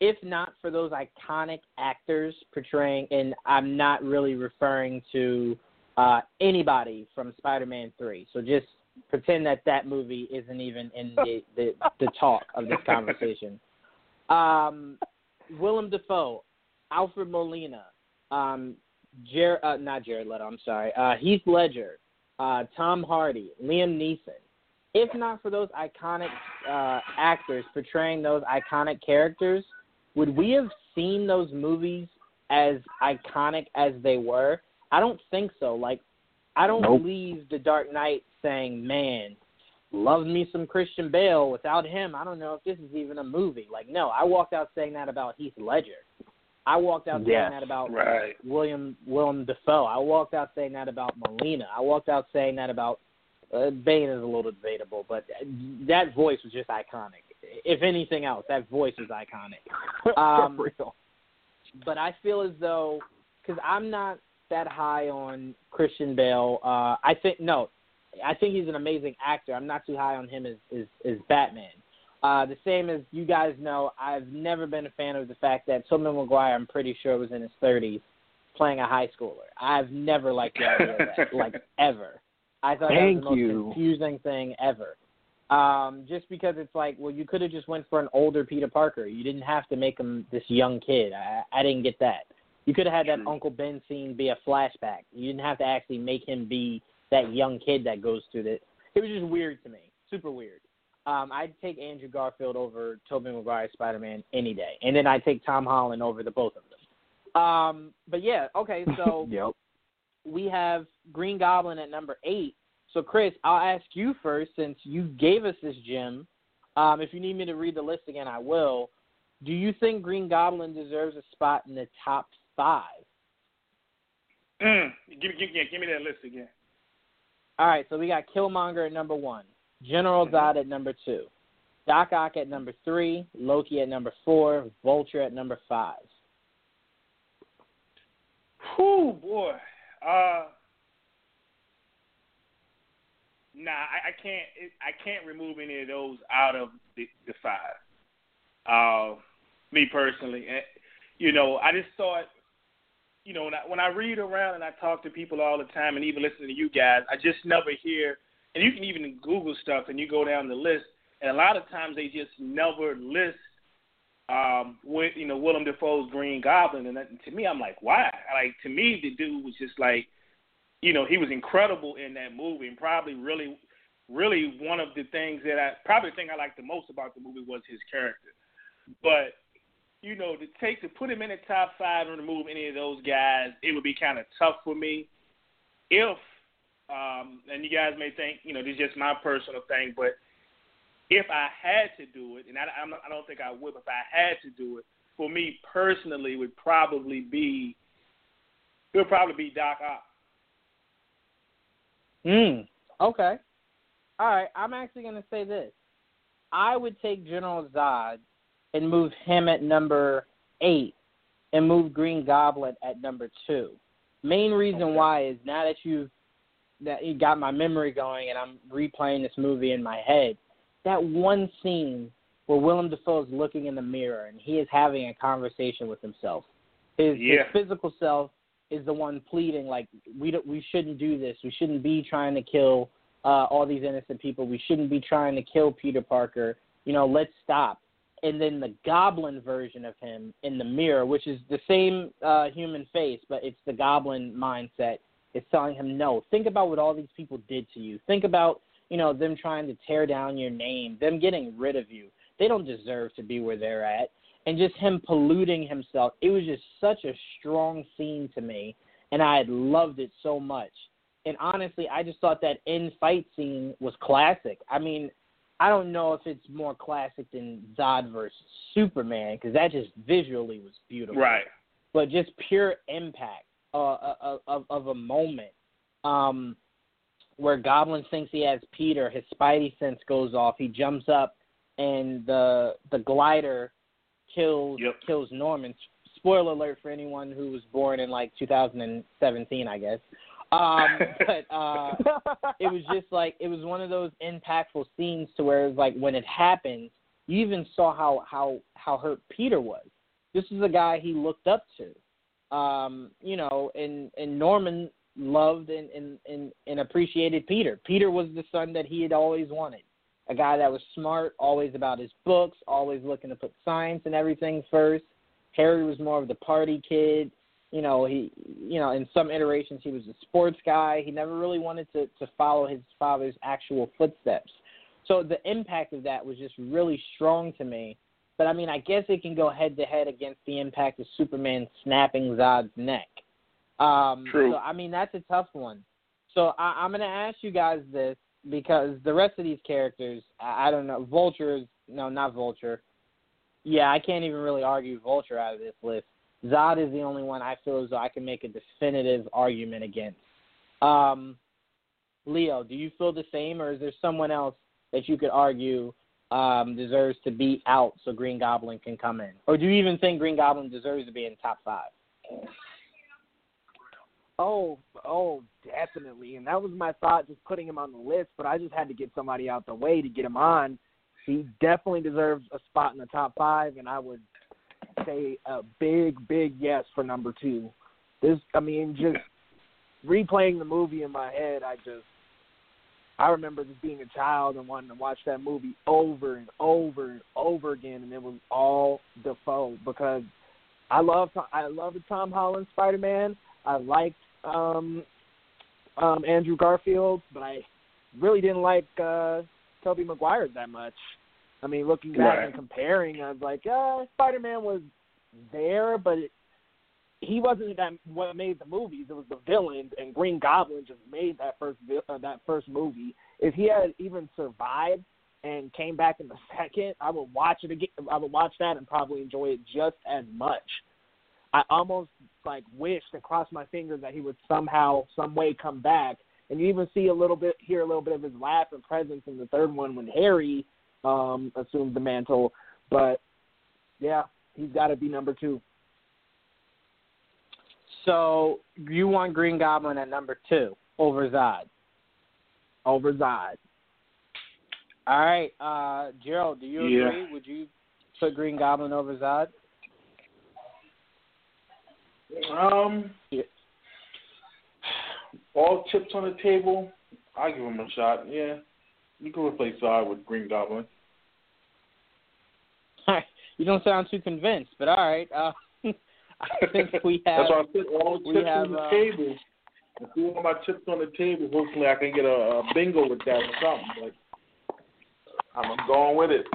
if not for those iconic actors portraying and I'm not really referring to uh anybody from Spider-Man 3. So just pretend that that movie isn't even in the the, the talk of this conversation. Um Willem Dafoe, Alfred Molina, um, Jer- uh, not Jared Leto, I'm sorry, uh, Heath Ledger, uh, Tom Hardy, Liam Neeson. If not for those iconic uh, actors portraying those iconic characters, would we have seen those movies as iconic as they were? I don't think so. Like, I don't Nope. leave The Dark Knight saying, "Man, love me some Christian Bale. Without him, I don't know if this is even a movie." Like, no, I walked out saying that about Heath Ledger. I walked out Yes. saying that about Right. William Willem Dafoe. I walked out saying that about Molina. I walked out saying that about uh, Bane is a little debatable, but that voice was just iconic. If anything else, that voice was iconic. Um, For real. But I feel as though because I'm not that high on Christian Bale. Uh, I think no, I think he's an amazing actor. I'm not too high on him as as, as Batman. Uh, the same as you guys know, I've never been a fan of the fact that Tobey Maguire, I'm pretty sure, was in his 30s playing a high schooler. I've never liked the idea of that, like ever. I thought Thank that was the most confusing thing ever. Um, just because it's like, well, you could have just went for an older Peter Parker. You didn't have to make him this young kid. I, I didn't get that. You could have had that True. Uncle Ben scene be a flashback. You didn't have to actually make him be that young kid that goes through this. It was just weird to me, super weird. Um, I'd take Andrew Garfield over Tobey Maguire Spider Man any day, and then I'd take Tom Holland over the both of them. Um, but yeah, okay, so yep. we have Green Goblin at number eight. So Chris, I'll ask you first since you gave us this gem. Um, if you need me to read the list again, I will. Do you think Green Goblin deserves a spot in the top five? Mm. Give, give, give, give me that list again. All right, so we got Killmonger at number one, General Mhm. Zod at number two, Doc Ock at number three, Loki at number four, Vulture at number five. Whew, boy. Uh, nah, I, I can't. It, I can't remove any of those out of the, the five. Uh, me personally, and you know, I just thought, you know, when I, when I read around and I talk to people all the time, and even listen to you guys, I just never hear. And you can even Google stuff, and you go down the list, and a lot of times they just never list um, with you know Willem Dafoe's Green Goblin, and that, to me, I'm like, why? Like to me, the dude was just like, you know, he was incredible in that movie, and probably really, really one of the things that I probably the thing I liked the most about the movie was his character. But you know, to take to put him in the top five and remove any of those guys, it would be kind of tough for me. If um, and you guys may think, you know, this is just my personal thing, but if I had to do it, and I, I don't think I would, but if I had to do it, for me personally, would probably be it would probably be Doc Ock. Hmm. Okay. All right. I'm actually going to say this. I would take General Zod and move him at number eight, and move Green Goblin at number two. Main reason Okay. why is now that you've that you got my memory going and I'm replaying this movie in my head. That one scene where Willem Dafoe is looking in the mirror and he is having a conversation with himself. His, Yeah. his physical self is the one pleading like we don't, we shouldn't do this. We shouldn't be trying to kill uh, all these innocent people. We shouldn't be trying to kill Peter Parker. You know, let's stop. And then the goblin version of him in the mirror, which is the same uh, human face, but it's the goblin mindset, It's telling him no. Think about what all these people did to you. Think about you know them trying to tear down your name, them getting rid of you. They don't deserve to be where they're at. And just him polluting himself. It was just such a strong scene to me, and I had loved it so much. And honestly, I just thought that end fight scene was classic. I mean, I don't know if it's more classic than Zod versus Superman because that just visually was beautiful. Right. But just pure impact uh, of, of of a moment um, where Goblin thinks he has Peter. His Spidey sense goes off. He jumps up, and the the glider kills Yep. kills Norman. Spoiler alert for anyone who was born in like 2017, I guess. Um, but uh, it was just like it was one of those impactful scenes to where it was like when it happened, you even saw how how how hurt Peter was. This is a guy he looked up to, um, you know, and and Norman loved and, and and and appreciated Peter. Peter was the son that he had always wanted, a guy that was smart, always about his books, always looking to put science and everything first. Harry was more of the party kid you know he you know in some iterations he was a sports guy. He never really wanted to to follow his father's actual footsteps. So the impact of that was just really strong to me. But i mean i guess it can go head to head against the impact of superman snapping zod's neck. Um True. so i mean that's a tough one. So I, i'm going to ask you guys this because the rest of these characters i, I don't know vulture is no not vulture. Yeah i can't even really argue vulture out of this list Zod is the only one I feel as though I can make a definitive argument against. Um, Leo, do you feel the same, or is there someone else that you could argue um, deserves to be out so Green Goblin can come in? Or do you even think Green Goblin deserves to be in top five? Oh, oh, definitely. And that was my thought, just putting him on the list. But I just had to get somebody out the way to get him on. He definitely deserves a spot in the top five, and I would say a big, big yes for number two. This, I mean, just replaying the movie in my head, I just, I remember just being a child and wanting to watch that movie over and over and over again, and it was all Dafoe because I love, I love the Tom Holland Spider Man. I liked um, um, Andrew Garfield, but I really didn't like uh, Tobey Maguire that much. I mean, looking back Right. and comparing, I was like, uh, Spider Man was there, but it, he wasn't that what made the movies. It was the villains, and Green Goblin just made that first uh, that first movie. If he had even survived and came back in the second, I would watch it again. I would watch that and probably enjoy it just as much. I almost like wished and crossed my fingers that he would somehow, some way come back. And you even see a little bit, hear a little bit of his laugh and presence in the third one when Harry um assumed the mantle. But yeah, he's got to be number two. So you want Green Goblin at number two over Zod. over Zod. All right, uh, Gerald, do you Yeah. agree? Would you put Green Goblin over Zod? Um, Yeah. all chips on the table. I give him a shot. Yeah, you can replace Zod with Green Goblin. you don't sound too convinced, but all right. Uh, I think we have. That's why I put all the chips have, on the uh, table. If you all my chips on the table, hopefully I can get a, a bingo with that or something. But I'm going with it.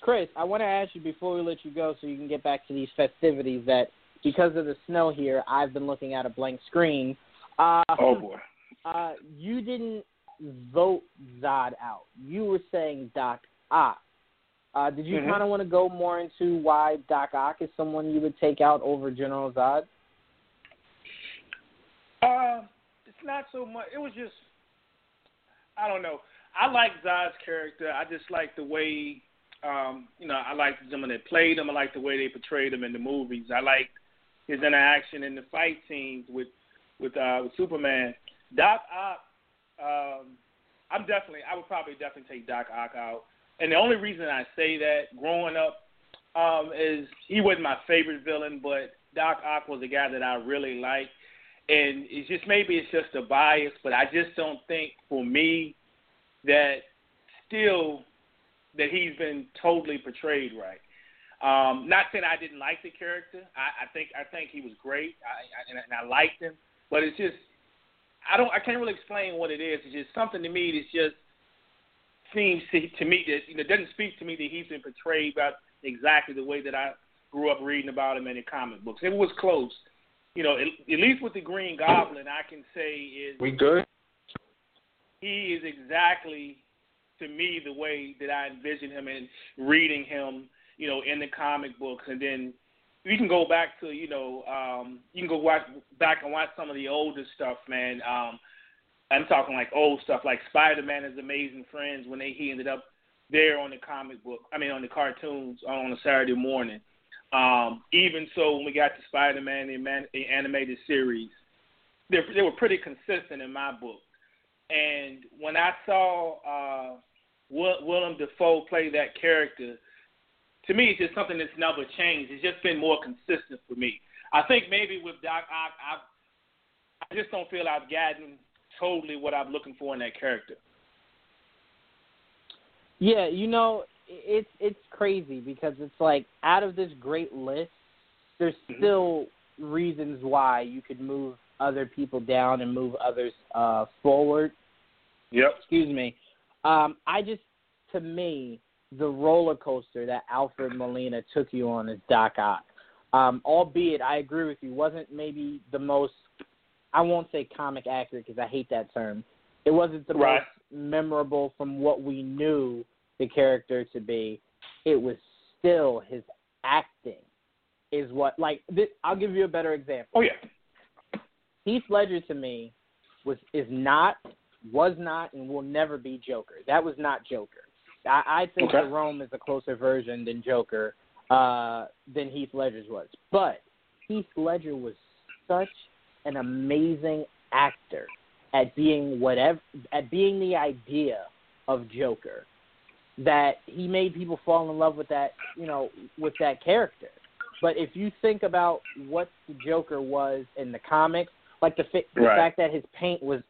Chris, I want to ask you before we let you go, so you can get back to these festivities. That because of the snow here, I've been looking at a blank screen. Uh, Oh boy. uh, you didn't vote Zod out. You were saying Doc Ock. Uh, did you Mhm. kind of want to go more into why Doc Ock is someone you would take out over General Zod? Uh, it's not so much. It was just I don't know. I like Zod's character. I just like the way um, you know, I liked them when they played him. I like the way they portrayed him in the movies. I like his interaction in the fight scenes with with uh with Superman. Doc Ock um I'm definitely I would probably definitely take Doc Ock out. And the only reason I say that growing up um is he wasn't my favorite villain, but Doc Ock was a guy that I really liked. And it's just maybe it's just a bias, but I just don't think for me that still that he's been totally portrayed right. Um, not saying I didn't like the character. I, I think I think he was great, I, I, and, and I liked him. But it's just I don't I can't really explain what it is. It's just something to me that just seems to, to me that you know doesn't speak to me that he's been portrayed about exactly the way that I grew up reading about him in the comic books. It was close, you know. At, at least with the Green Goblin, I can say is we good. He is exactly to me the way that I envision him and reading him, you know, in the comic books, and then you can go back to you know um, you can go watch back and watch some of the older stuff, man. Um, I'm talking like old stuff, like Spider-Man is Amazing Friends when they he ended up there on the comic book. I mean on the cartoons on a Saturday morning. Um, even so, when we got to Spider-Man the, man, the animated series, they they were pretty consistent in my book. And when I saw uh, Willem Dafoe play that character, to me, it's just something that's never changed. It's just been more consistent for me. I think maybe with Doc Ock, I, I just don't feel I've gotten totally what I'm looking for in that character. Yeah, you know, it's it's crazy because it's like out of this great list, there's mm-hmm. still reasons why you could move other people down and move others uh forward. Yep. Excuse me. Um, I just, to me, the roller coaster that Alfred Molina took you on is Doc Ock. Um, albeit, I agree with you, wasn't maybe the most, I won't say comic accurate because I hate that term. It wasn't the right. most memorable from what we knew the character to be. It was still his acting is what, like, this, I'll give you a better example. Oh, yeah. Heath Ledger to me was is not was not and will never be Joker. That was not Joker. I, I think okay. Jerome is a closer version than Joker uh, than Heath Ledger's was. But Heath Ledger was such an amazing actor at being whatever at being the idea of Joker that he made people fall in love with that you know with that character. But if you think about what the Joker was in the comics, like the, the right. fact that his paint was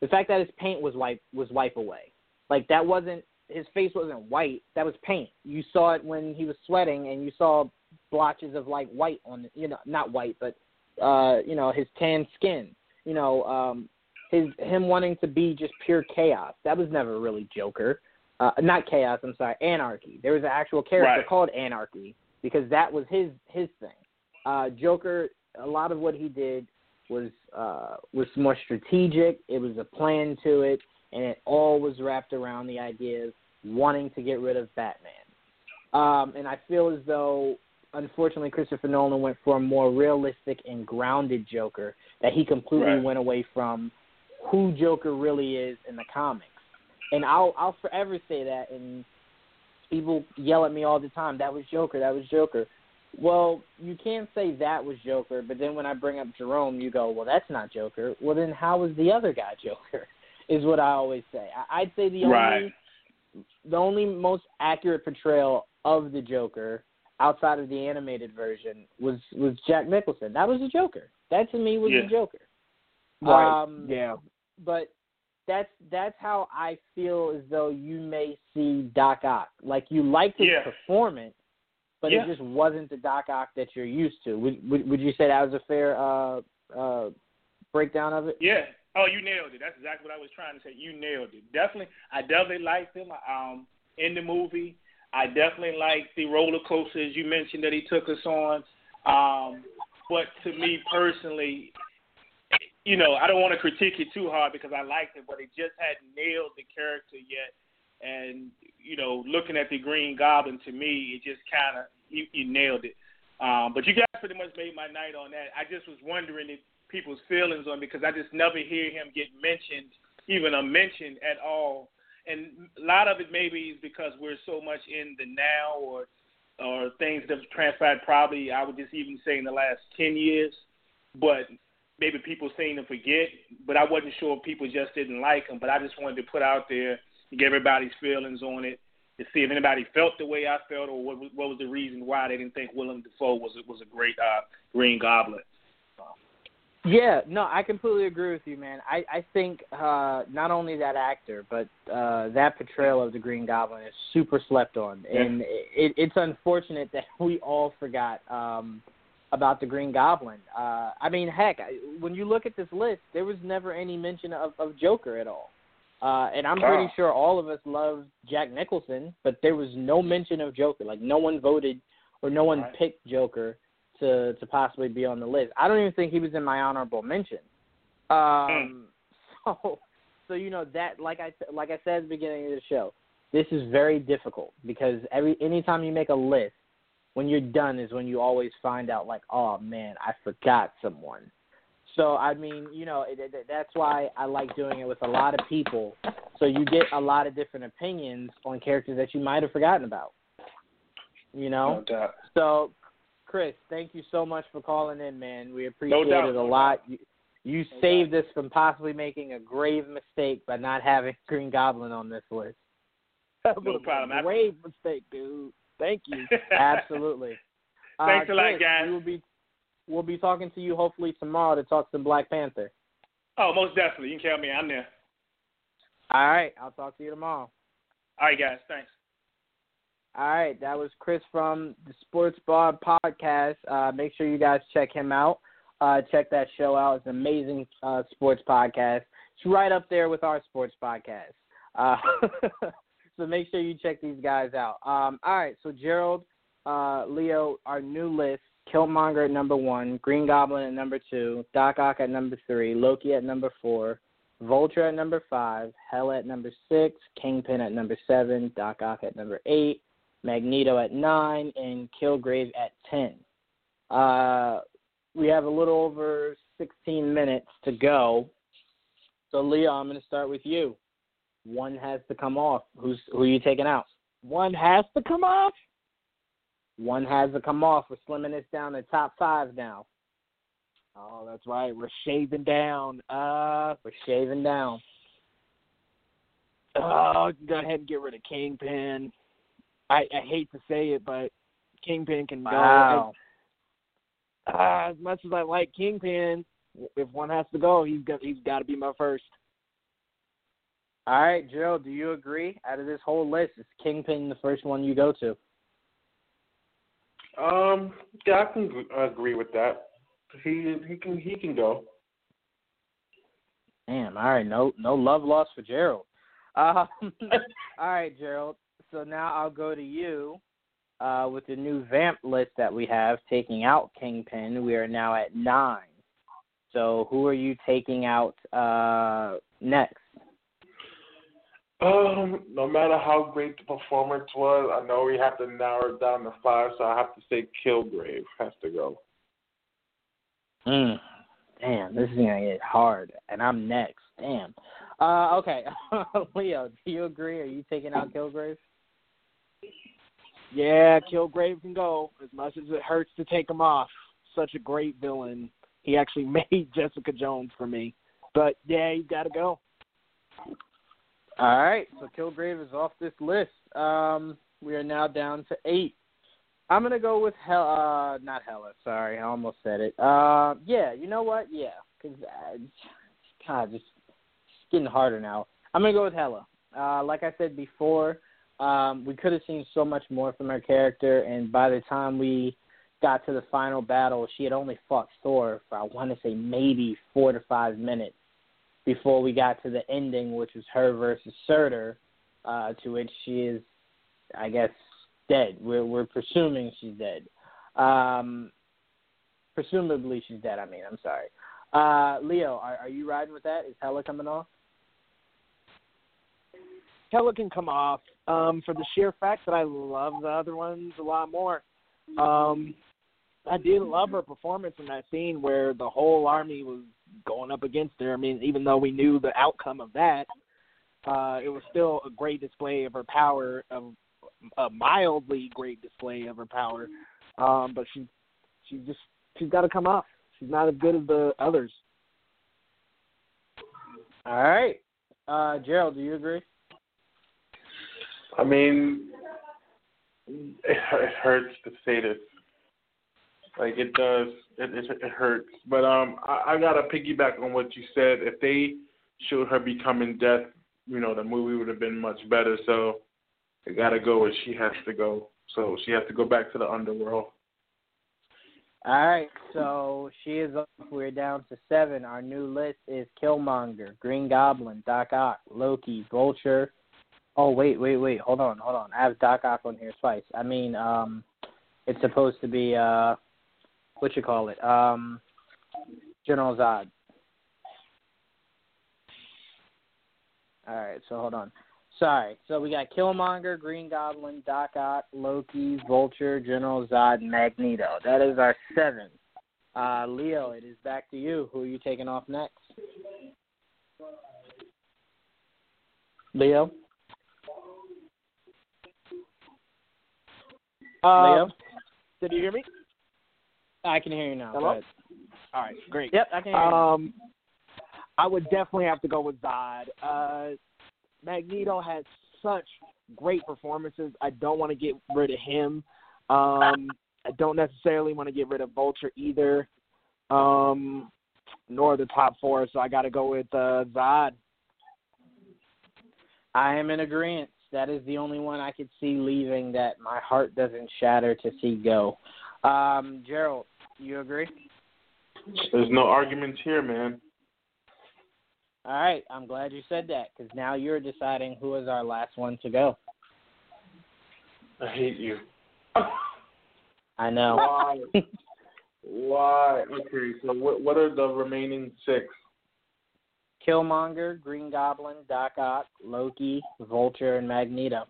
the fact that his paint was wipe was wipe away. Like that wasn't his face wasn't white. That was paint. You saw it when he was sweating, and you saw blotches of like white on you know not white, but uh, you know his tan skin. You know um, his him wanting to be just pure chaos. That was never really Joker. Uh, not chaos. I'm sorry, anarchy. There was an actual character right. called Anarchy because that was his his thing. Uh, Joker. A lot of what he did was uh, was more strategic. It was a plan to it, and it all was wrapped around the idea of wanting to get rid of Batman. Um, and I feel as though, unfortunately, Christopher Nolan went for a more realistic and grounded Joker. That he completely right. went away from who Joker really is in the comics. And I'll I'll forever say that. And people yell at me all the time. That was Joker. That was Joker. Well, you can't say that was Joker, but then when I bring up Jerome, you go, "Well, that's not Joker." Well, then how was the other guy Joker? Is what I always say. I, I'd say the right. only the only most accurate portrayal of the Joker outside of the animated version was was Jack Nicholson. That was the Joker. That to me was yeah. the Joker. Right. Um, yeah. But that's that's how I feel as though you may see Doc Ock. Like you liked his yeah. performance, but yeah. it just wasn't the Doc Ock that you're used to. Would would, would you say that was a fair uh, uh, breakdown of it? Yeah. Oh, you nailed it. That's exactly what I was trying to say. You nailed it. Definitely, I definitely liked him um, in the movie. I definitely liked the roller coaster as you mentioned that he took us on. Um, but to me personally, you know, I don't want to critique it too hard because I liked it, but it just hadn't nailed the character yet. And you know, looking at the Green Goblin, to me, it just kind of you, you nailed it. Um, but you guys pretty much made my night on that. I just was wondering if people's feelings on because I just never hear him get mentioned, even a mention at all. And a lot of it maybe is because we're so much in the now or or things that have transpired probably I would just even say in the last ten years. But maybe people seem to forget, but I wasn't sure if people just didn't like him. But I just wanted to put out there to get everybody's feelings on it to see if anybody felt the way I felt or what, what was the reason why they didn't think Willem Dafoe was was a great uh, Green Goblin. Yeah, no, I completely agree with you, man. I I think uh not only that actor, but uh that portrayal of the Green Goblin is super slept on, Yeah. and it, it's unfortunate that we all forgot um about the Green Goblin. Uh I mean, heck, I- when you look at this list, there was never any mention of of Joker at all. Uh and I'm pretty Oh. sure all of us love Jack Nicholson, but there was no mention of Joker. Like no one voted or no one Right. picked Joker to to possibly be on the list. I don't even think he was in my honorable mention. Um, so so you know that like I like I said at the beginning of the show, this is very difficult because every anytime you make a list, when you're done is when you always find out like, oh man, I forgot someone. So I mean, you know, it, it, that's why I like doing it with a lot of people. So you get a lot of different opinions on characters that you might have forgotten about. You know. No. So, Chris, thank you so much for calling in, man. We appreciate doubt, it a lot. You, you No saved us from possibly making a grave mistake by not having Green Goblin on this list. That No problem. a grave mistake, dude. Thank you. Absolutely. Thanks uh, a lot, Chris, guys. We will be we'll be talking to you hopefully tomorrow to talk some Black Panther. oh, most definitely. You can count me. I'm there. All right, I'll talk to you tomorrow. All right, guys. Thanks. All right, that was Chris from the Sports Bar Podcast. Uh, make sure you guys check him out. Uh, check that show out. It's an amazing uh, sports podcast. It's right up there with our sports podcast. Uh, so make sure you check these guys out. Um, all right, so Gerald, uh, Leo, our new list: Killmonger at number one, Green Goblin at number two, Doc Ock at number three, Loki at number four, Vulture at number five, Hell at number six, Kingpin at number seven, Doc Ock at number eight, Magneto at nine, and Kilgrave at ten. Uh, we have a little over 16 minutes to go. So, Leo, I'm going to start with you. One has to come off. Who's who are you taking out? One has to come off. One has to come off. We're slimming this down to top five now. Oh, that's right. We're shaving down. Uh, We're shaving down. oh, go ahead and get rid of Kingpin. I, I hate to say it, but Kingpin can Wow. go. Uh, as much as I like Kingpin, if one has to go, he's got he's got to be my first. All right, Gerald, do you agree? Out of this whole list, is Kingpin the first one you go to? Um, yeah, I can agree with that. He he can he can go. Damn. All right. No, no love lost for Gerald. Um, all right, Gerald. So now I'll go to you uh, with the new vamp list that we have, taking out Kingpin. We are now at nine. So who are you taking out uh, next? Um, no matter how great the performance was, I know we have to narrow it down to five, so I have to say Kilgrave has to go. Mm. Damn, this is gonna get hard, and I'm next. Damn. Uh, okay, Leo, do you agree? Are you taking out Kilgrave? Yeah, Kilgrave can go. As much as it hurts to take him off, such a great villain. He actually made Jessica Jones for me. But yeah, he's got to go. All right, so Kilgrave is off this list. Um, we are now down to eight. I'm gonna go with Hell. Uh, not Hela. Sorry, I almost said it. Uh, yeah, you know what? Yeah, because uh, God, just getting harder now. I'm gonna go with Hela. Uh, like I said before, um, we could have seen so much more from her character, and by the time we got to the final battle, she had only fought Thor for I want to say maybe four to five minutes before we got to the ending, which was her versus Surtur, uh, to which she is, I guess, dead. We're we're presuming she's dead. Um, presumably she's dead. I mean, I'm sorry. Uh, Leo, are, are you riding with that? Is Hela coming off? Hela can come off um, for the sheer fact that I love the other ones a lot more. Um, I did love her performance in that scene where the whole army was going up against her. I mean, even though we knew the outcome of that, uh, it was still a great display of her power, of a mildly great display of her power. Um, but she, she just she's got to come up. She's not as good as the others. All right, uh, Gerald, do you agree? I mean, it, it hurts to say this. Like it does, it, it, it hurts. But um, I, I gotta piggyback on what you said. If they showed her becoming death, you know, the movie would have been much better. So it gotta go where she has to go. So she has to go back to the underworld. All right, so she is up. We're down to seven. Our new list is Killmonger, Green Goblin, Doc Ock, Loki, Vulture. Oh wait, wait, wait. Hold on, hold on. I have Doc Ock on here twice. I mean, um, it's supposed to be uh, what you call it? Um, General Zod. All right, so hold on. Sorry. So we got Killmonger, Green Goblin, Doc Ock, Loki, Vulture, General Zod, Magneto. That is our seven. Uh, Leo, it is back to you. Who are you taking off next? Leo? Leo? Did you hear me? I can hear you now. Hello? All right, great. Yep, I can hear you. Um, I would definitely have to go with Zod. Uh, Magneto has such great performances. I don't want to get rid of him. Um, I don't necessarily want to get rid of Vulture either, um, nor the top four. So I got to go with uh, Zod. I am in agreement. That is the only one I could see leaving that my heart doesn't shatter to see go. Um, Gerald, you agree? There's no arguments here, man. All right, I'm glad you said that because now you're deciding who is our last one to go. I hate you. I know. Why? Why? Okay, so what what are the remaining six? Killmonger, Green Goblin, Doc Ock, Loki, Vulture, and Magneto.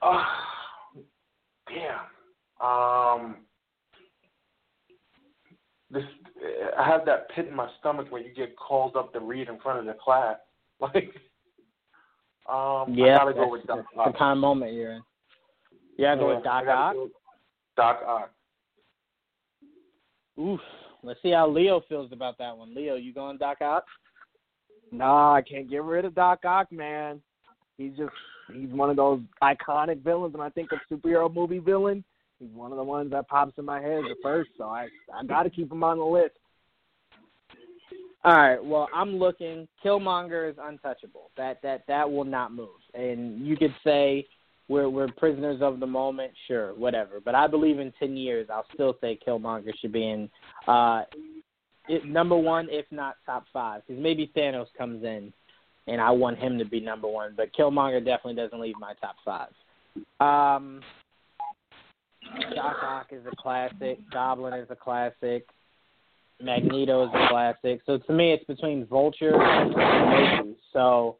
Uh, damn. Um, this I have that pit in my stomach when you get called up to read in front of the class. Like, um, Yeah, I gotta go with Doc Ock. the kind of moment you're in. You gotta go Yeah, with Doc Ock. go Doc Ock. Oof. Let's see how Leo feels about that one. Leo, you going Doc Ock? Nah, I can't get rid of Doc Ock, man. He's just he's one of those iconic villains. When I think of superhero movie villain, he's one of the ones that pops in my head the first. So I I got to keep him on the list. All right. Well, I'm looking. Killmonger is untouchable. That that that will not move. And you could say we're we're prisoners of the moment. Sure, whatever. But I believe in ten years, I'll still say Killmonger should be in uh, it, number one, if not top five. Because maybe Thanos comes in, and I want him to be number one. But Killmonger definitely doesn't leave my top five. Um, Doc Ock is a classic. Goblin is a classic. Magneto is a classic. So to me, it's between Vulture and Loki. So,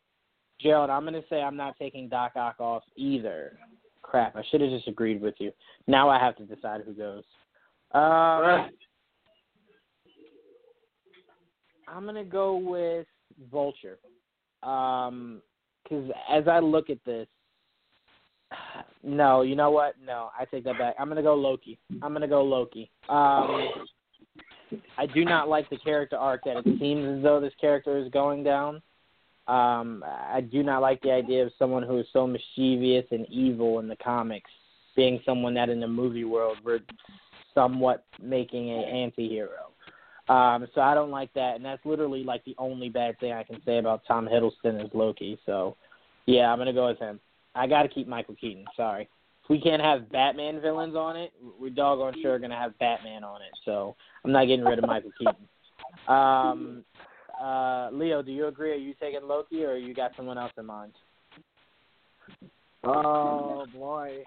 Gerald, I'm going to say I'm not taking Doc Ock off either. Crap, I should have just agreed with you. Now I have to decide who goes. Um, I'm going to go with Vulture. Um, because as I look at this, no, you know what? No, I take that back. I'm gonna go Loki. I'm gonna go Loki. Um, I do not like the character arc that it seems as though this character is going down. Um, I do not like the idea of someone who is so mischievous and evil in the comics being someone that in the movie world we're somewhat making a anti-hero. Um, so I don't like that, and that's literally like the only bad thing I can say about Tom Hiddleston as Loki. So, yeah, I'm gonna go with him. I got to keep Michael Keaton. Sorry, if we can't have Batman villains on it, we're doggone sure gonna have Batman on it. So I'm not getting rid of Michael Keaton. Um, uh, Leo, do you agree? Are you taking Loki, or you got someone else in mind? Oh boy.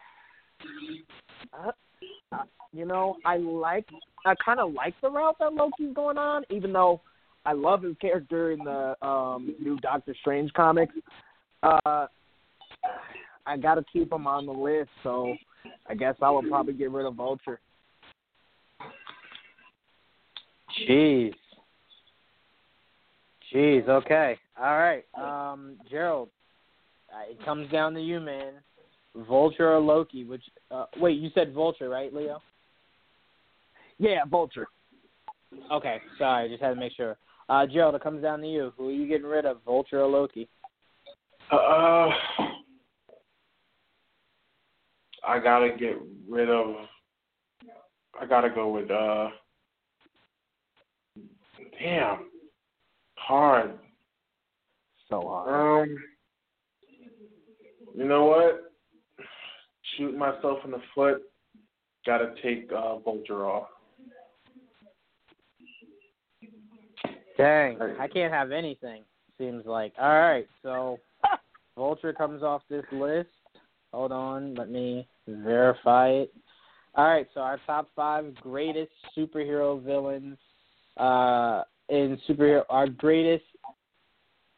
Uh, uh, you know, I like I kind of like the route that Loki's going on, even though I love his character in the um new Doctor Strange comics. Uh I got to keep him on the list, so I guess I would probably get rid of Vulture. Jeez. Jeez. Okay. All right. Um, Gerald, uh, it comes down to you, man. Vulture or Loki? Which? Uh, wait, you said Vulture, right, Leo? Yeah, Vulture. Okay. Sorry, just had to make sure. Uh, Gerald, it comes down to you. Who are you getting rid of, Vulture or Loki? Uh, I gotta get rid of. I gotta go with. uh Damn, hard. So hard. Um, you know what? Shoot myself in the foot. Gotta take uh, Vulture off. Dang, I can't have anything. Seems like. All right, so Vulture comes off this list. Hold on, let me verify it. All right, so our top five greatest superhero villains uh, in superhero, our greatest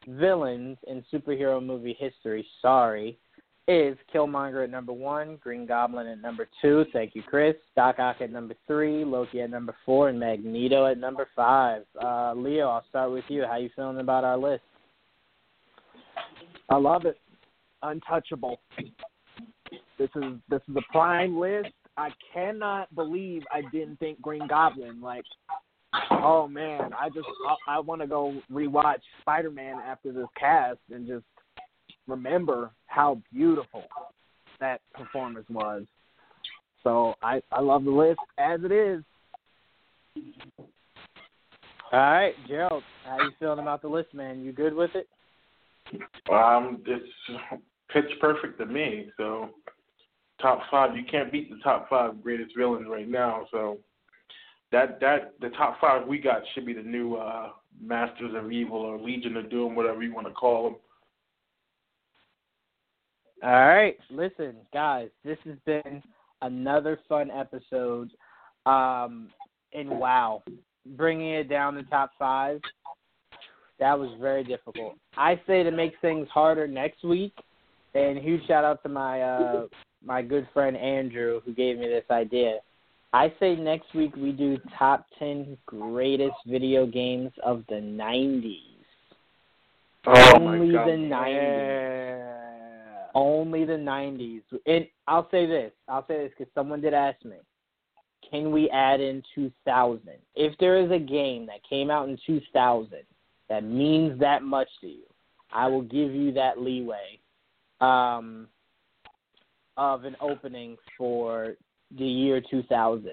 villains in superhero movie history. Sorry, is Killmonger at number one, Green Goblin at number two. Thank you, Chris. Doc Ock at number three, Loki at number four, and Magneto at number five. Uh, Leo, I'll start with you. How you feeling about our list? I love it. Untouchable. This is this is a prime list. I cannot believe I didn't think Green Goblin. Like, oh man, I just I, I want to go rewatch Spider Man after this cast and just remember how beautiful that performance was. So I I love the list as it is. All right, Gerald, how you feeling about the list, man? You good with it? Um, it's pitch perfect to me. So top five, you can't beat the top five greatest villains right now. So that that the top five we got should be the new uh, Masters of Evil or Legion of Doom, whatever you want to call them. All right, listen, guys, this has been another fun episode. Um, and wow, bringing it down to top five, that was very difficult. I say to make things harder next week. And huge shout out to my uh, my good friend Andrew who gave me this idea. I say next week we do top ten greatest video games of the '90s. Oh Only my god! the '90s. Only the '90s. And I'll say this. I'll say this because someone did ask me. Can we add in 2000? If there is a game that came out in 2000 that means that much to you, I will give you that leeway um, of an opening for the year 2000.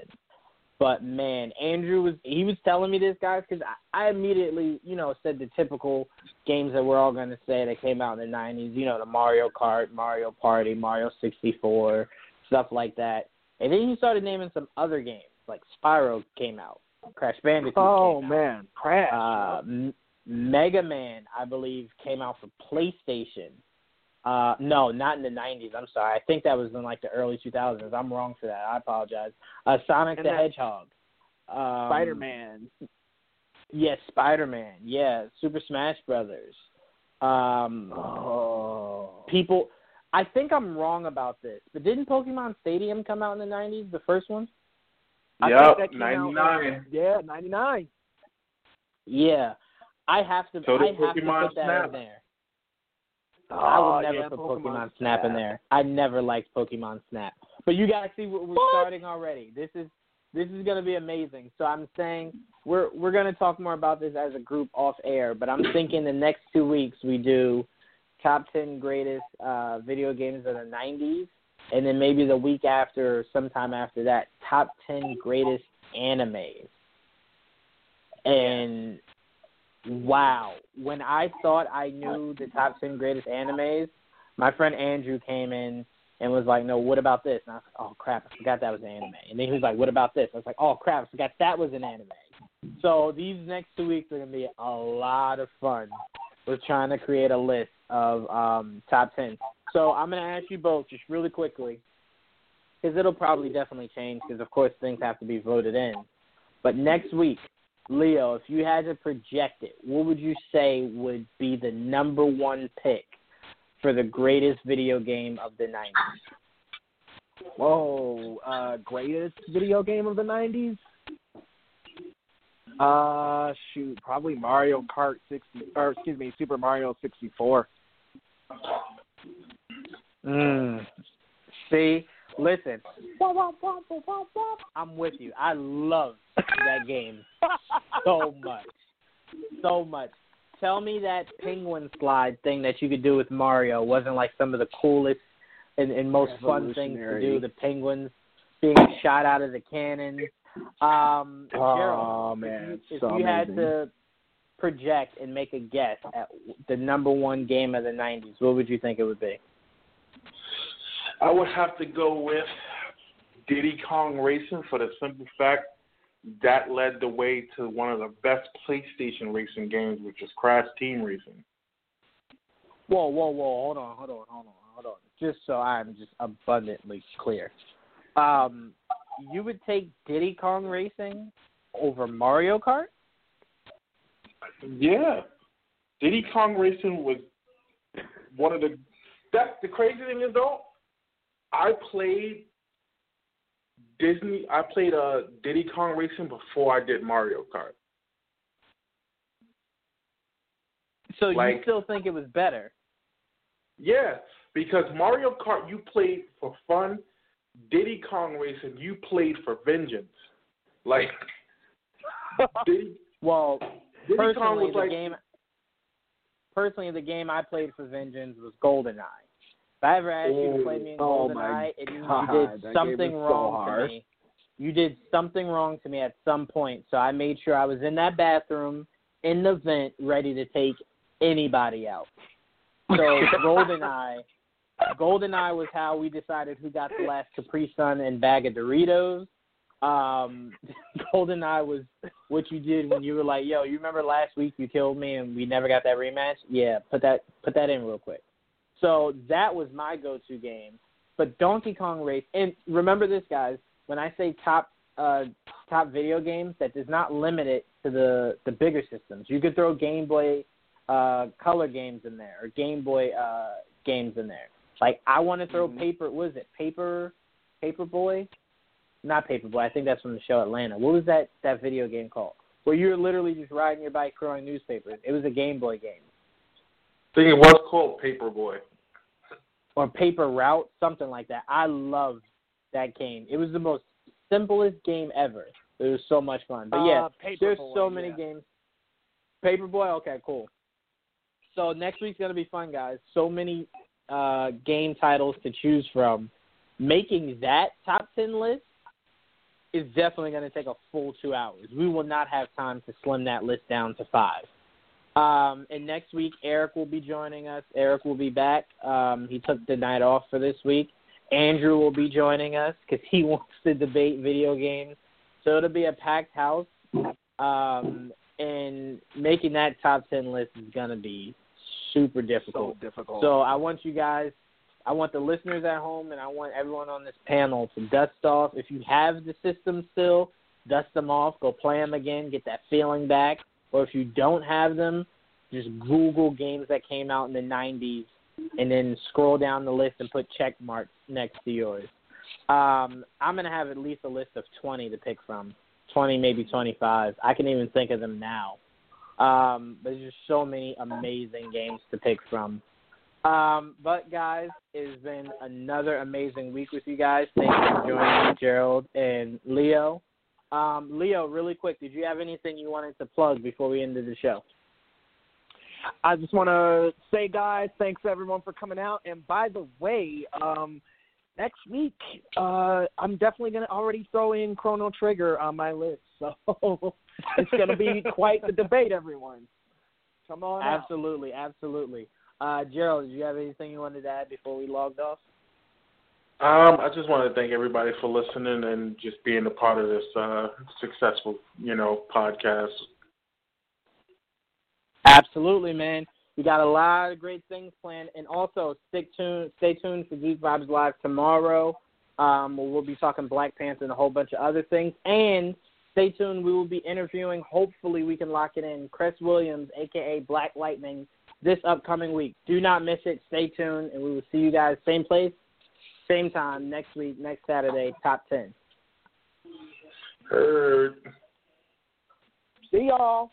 But man, Andrew was he was telling me this guys because I, I immediately you know said the typical games that we're all going to say that came out in the 90s. You know the Mario Kart, Mario Party, Mario 64, stuff like that. And then he started naming some other games like Spyro came out, Crash Bandicoot. Oh came out. man, Crash. Uh, M- Mega Man, I believe, came out for PlayStation. Uh, no, not in the '90s. I'm sorry. I think that was in like the early 2000s. I'm wrong for that. I apologize. Uh, Sonic And the Hedgehog. Um, Spider Man. Yes, Spider Man. Yeah, Super Smash Brothers. Um, Oh. people. I think I'm wrong about this, but didn't Pokemon Stadium come out in the '90s? The first one. I Yep, think that came out, 99. yeah, ninety nine. Yeah, I have to. So I did have to Pokemon put that Snap. in there. I Oh, would never yeah, put Pokemon, Snap in there. I never liked Pokemon Snap. But you guys see we're, we're starting already. This is this is going to be amazing. So I'm saying we're we're going to talk more about this as a group off air. But I'm thinking the next two weeks we do top ten greatest uh, video games of the '90s, and then maybe the week after or sometime after that, top ten greatest animes. And wow, when I thought I knew the top ten greatest animes, my friend Andrew came in and was like, "No, what about this?" And I was like, "Oh crap, I forgot that was an anime." And then he was like, "What about this?" I was like, "Oh crap, I forgot that was an anime." So these next two weeks are gonna be a lot of fun. We're trying to create a list of um, top ten. So I'm gonna ask you both just really quickly, because it'll probably definitely change. Because of course things have to be voted in. But next week, Leo, if you had to project it, what would you say would be the number one pick for the greatest video game of the 90s? Whoa, uh, greatest video game of the '90s? Uh, shoot, probably Mario Kart 60, or excuse me, Super Mario 64. Mm. See, listen, I'm with you. I love that game so much, so much. Tell me that penguin slide thing that you could do with Mario wasn't like some of the coolest and, and most fun things to do. The penguins being shot out of the cannon. Um, Oh Gerald, man, if so you had to project and make a guess at the number one game of the '90s, what would you think it would be? I would have to go with Diddy Kong Racing for the simple fact that led the way to one of the best PlayStation racing games, which is Crash Team Racing. Whoa, whoa, whoa! Hold on, hold on, hold on, hold on. Just so I'm just abundantly clear, um, you would take Diddy Kong Racing over Mario Kart? Yeah, Diddy Kong Racing was one of the. That the crazy thing is though, I played Disney. I played uh Diddy Kong Racing before I did Mario Kart. So you still think it was better? Yeah, because Mario Kart you played for fun. Diddy Kong Racing you played for vengeance. Like Diddy, Well, Diddy Kong personally, was the like game. Personally, the game I played for Vengeance was GoldenEye. If I ever asked you to play me in Oh, GoldenEye, it God, you did something is so wrong to me. You did something wrong to me at some point, so I made sure I was in that bathroom in the vent, ready to take anybody out. So GoldenEye, GoldenEye was how we decided who got the last Capri Sun and bag of Doritos. Um, GoldenEye was what you did when you were like, "Yo, you remember last week you killed me and we never got that rematch? Yeah, put that put that in real quick." So that was my go-to game. But Donkey Kong Race, and remember this, guys. When I say top uh, top video games, that does not limit it to the the bigger systems. You could throw Game Boy uh, Color games in there or Game Boy uh, games in there. Like I want to throw Mhm. paper. What is it? Paper Paper Boy? Not Paper Boy. I think that's from the show Atlanta. What was that that video game called? Where you were literally just riding your bike throwing newspapers. It was a Game Boy game I think it was called Paperboy. Or Paper Route, something like that. I loved that game. It was the most simplest game ever. It was so much fun. But yeah, Uh, there's so many yeah. games. Paperboy, okay, cool. So next week's gonna be fun, guys. So many uh, game titles to choose from. Making that top ten list is definitely gonna take a full two hours. We will not have time to slim that list down to five. Um, and next week, Eric will be joining us. Eric will be back. Um, he took the night off for this week. Andrew will be joining us because he wants to debate video games. So it'll be a packed house. Um, and making that top 10 list is going to be super difficult. so difficult. So I want you guys, I want the listeners at home, and I want everyone on this panel to dust off. If you have the system still, dust them off, go play them again, get that feeling back. Or if you don't have them, just Google games that came out in the 90s and then scroll down the list and put check marks next to yours. Um, I'm going to have at least a list of 20 to pick from 20, maybe 25. I can even think of them now. Um, there's just so many amazing games to pick from. Um, but guys, it has been another amazing week with you guys. Thank you for joining me, Gerald and Leo. Um, Leo, really quick, did you have anything you wanted to plug before we ended the show? I just want to say, guys, thanks everyone for coming out. And by the way, um, next week, uh, I'm definitely going to already throw in Chrono Trigger on my list. So it's going to be quite the debate, everyone. Come on out. Absolutely, absolutely. Uh, Gerald, did you have anything you wanted to add before we logged off? Um, I just want to thank everybody for listening and just being a part of this uh, successful, you know, podcast. Absolutely, man. We got a lot of great things planned, and also stick tuned. Stay tuned for Geek Vibes Live tomorrow. Um, we'll be talking Black Panther and a whole bunch of other things. And stay tuned. We will be interviewing. Hopefully, we can lock it in. Cress Williams, aka Black Lightning, this upcoming week. Do not miss it. Stay tuned, and we will see you guys same place, Same time next week, next Saturday, top ten. Heard. See y'all.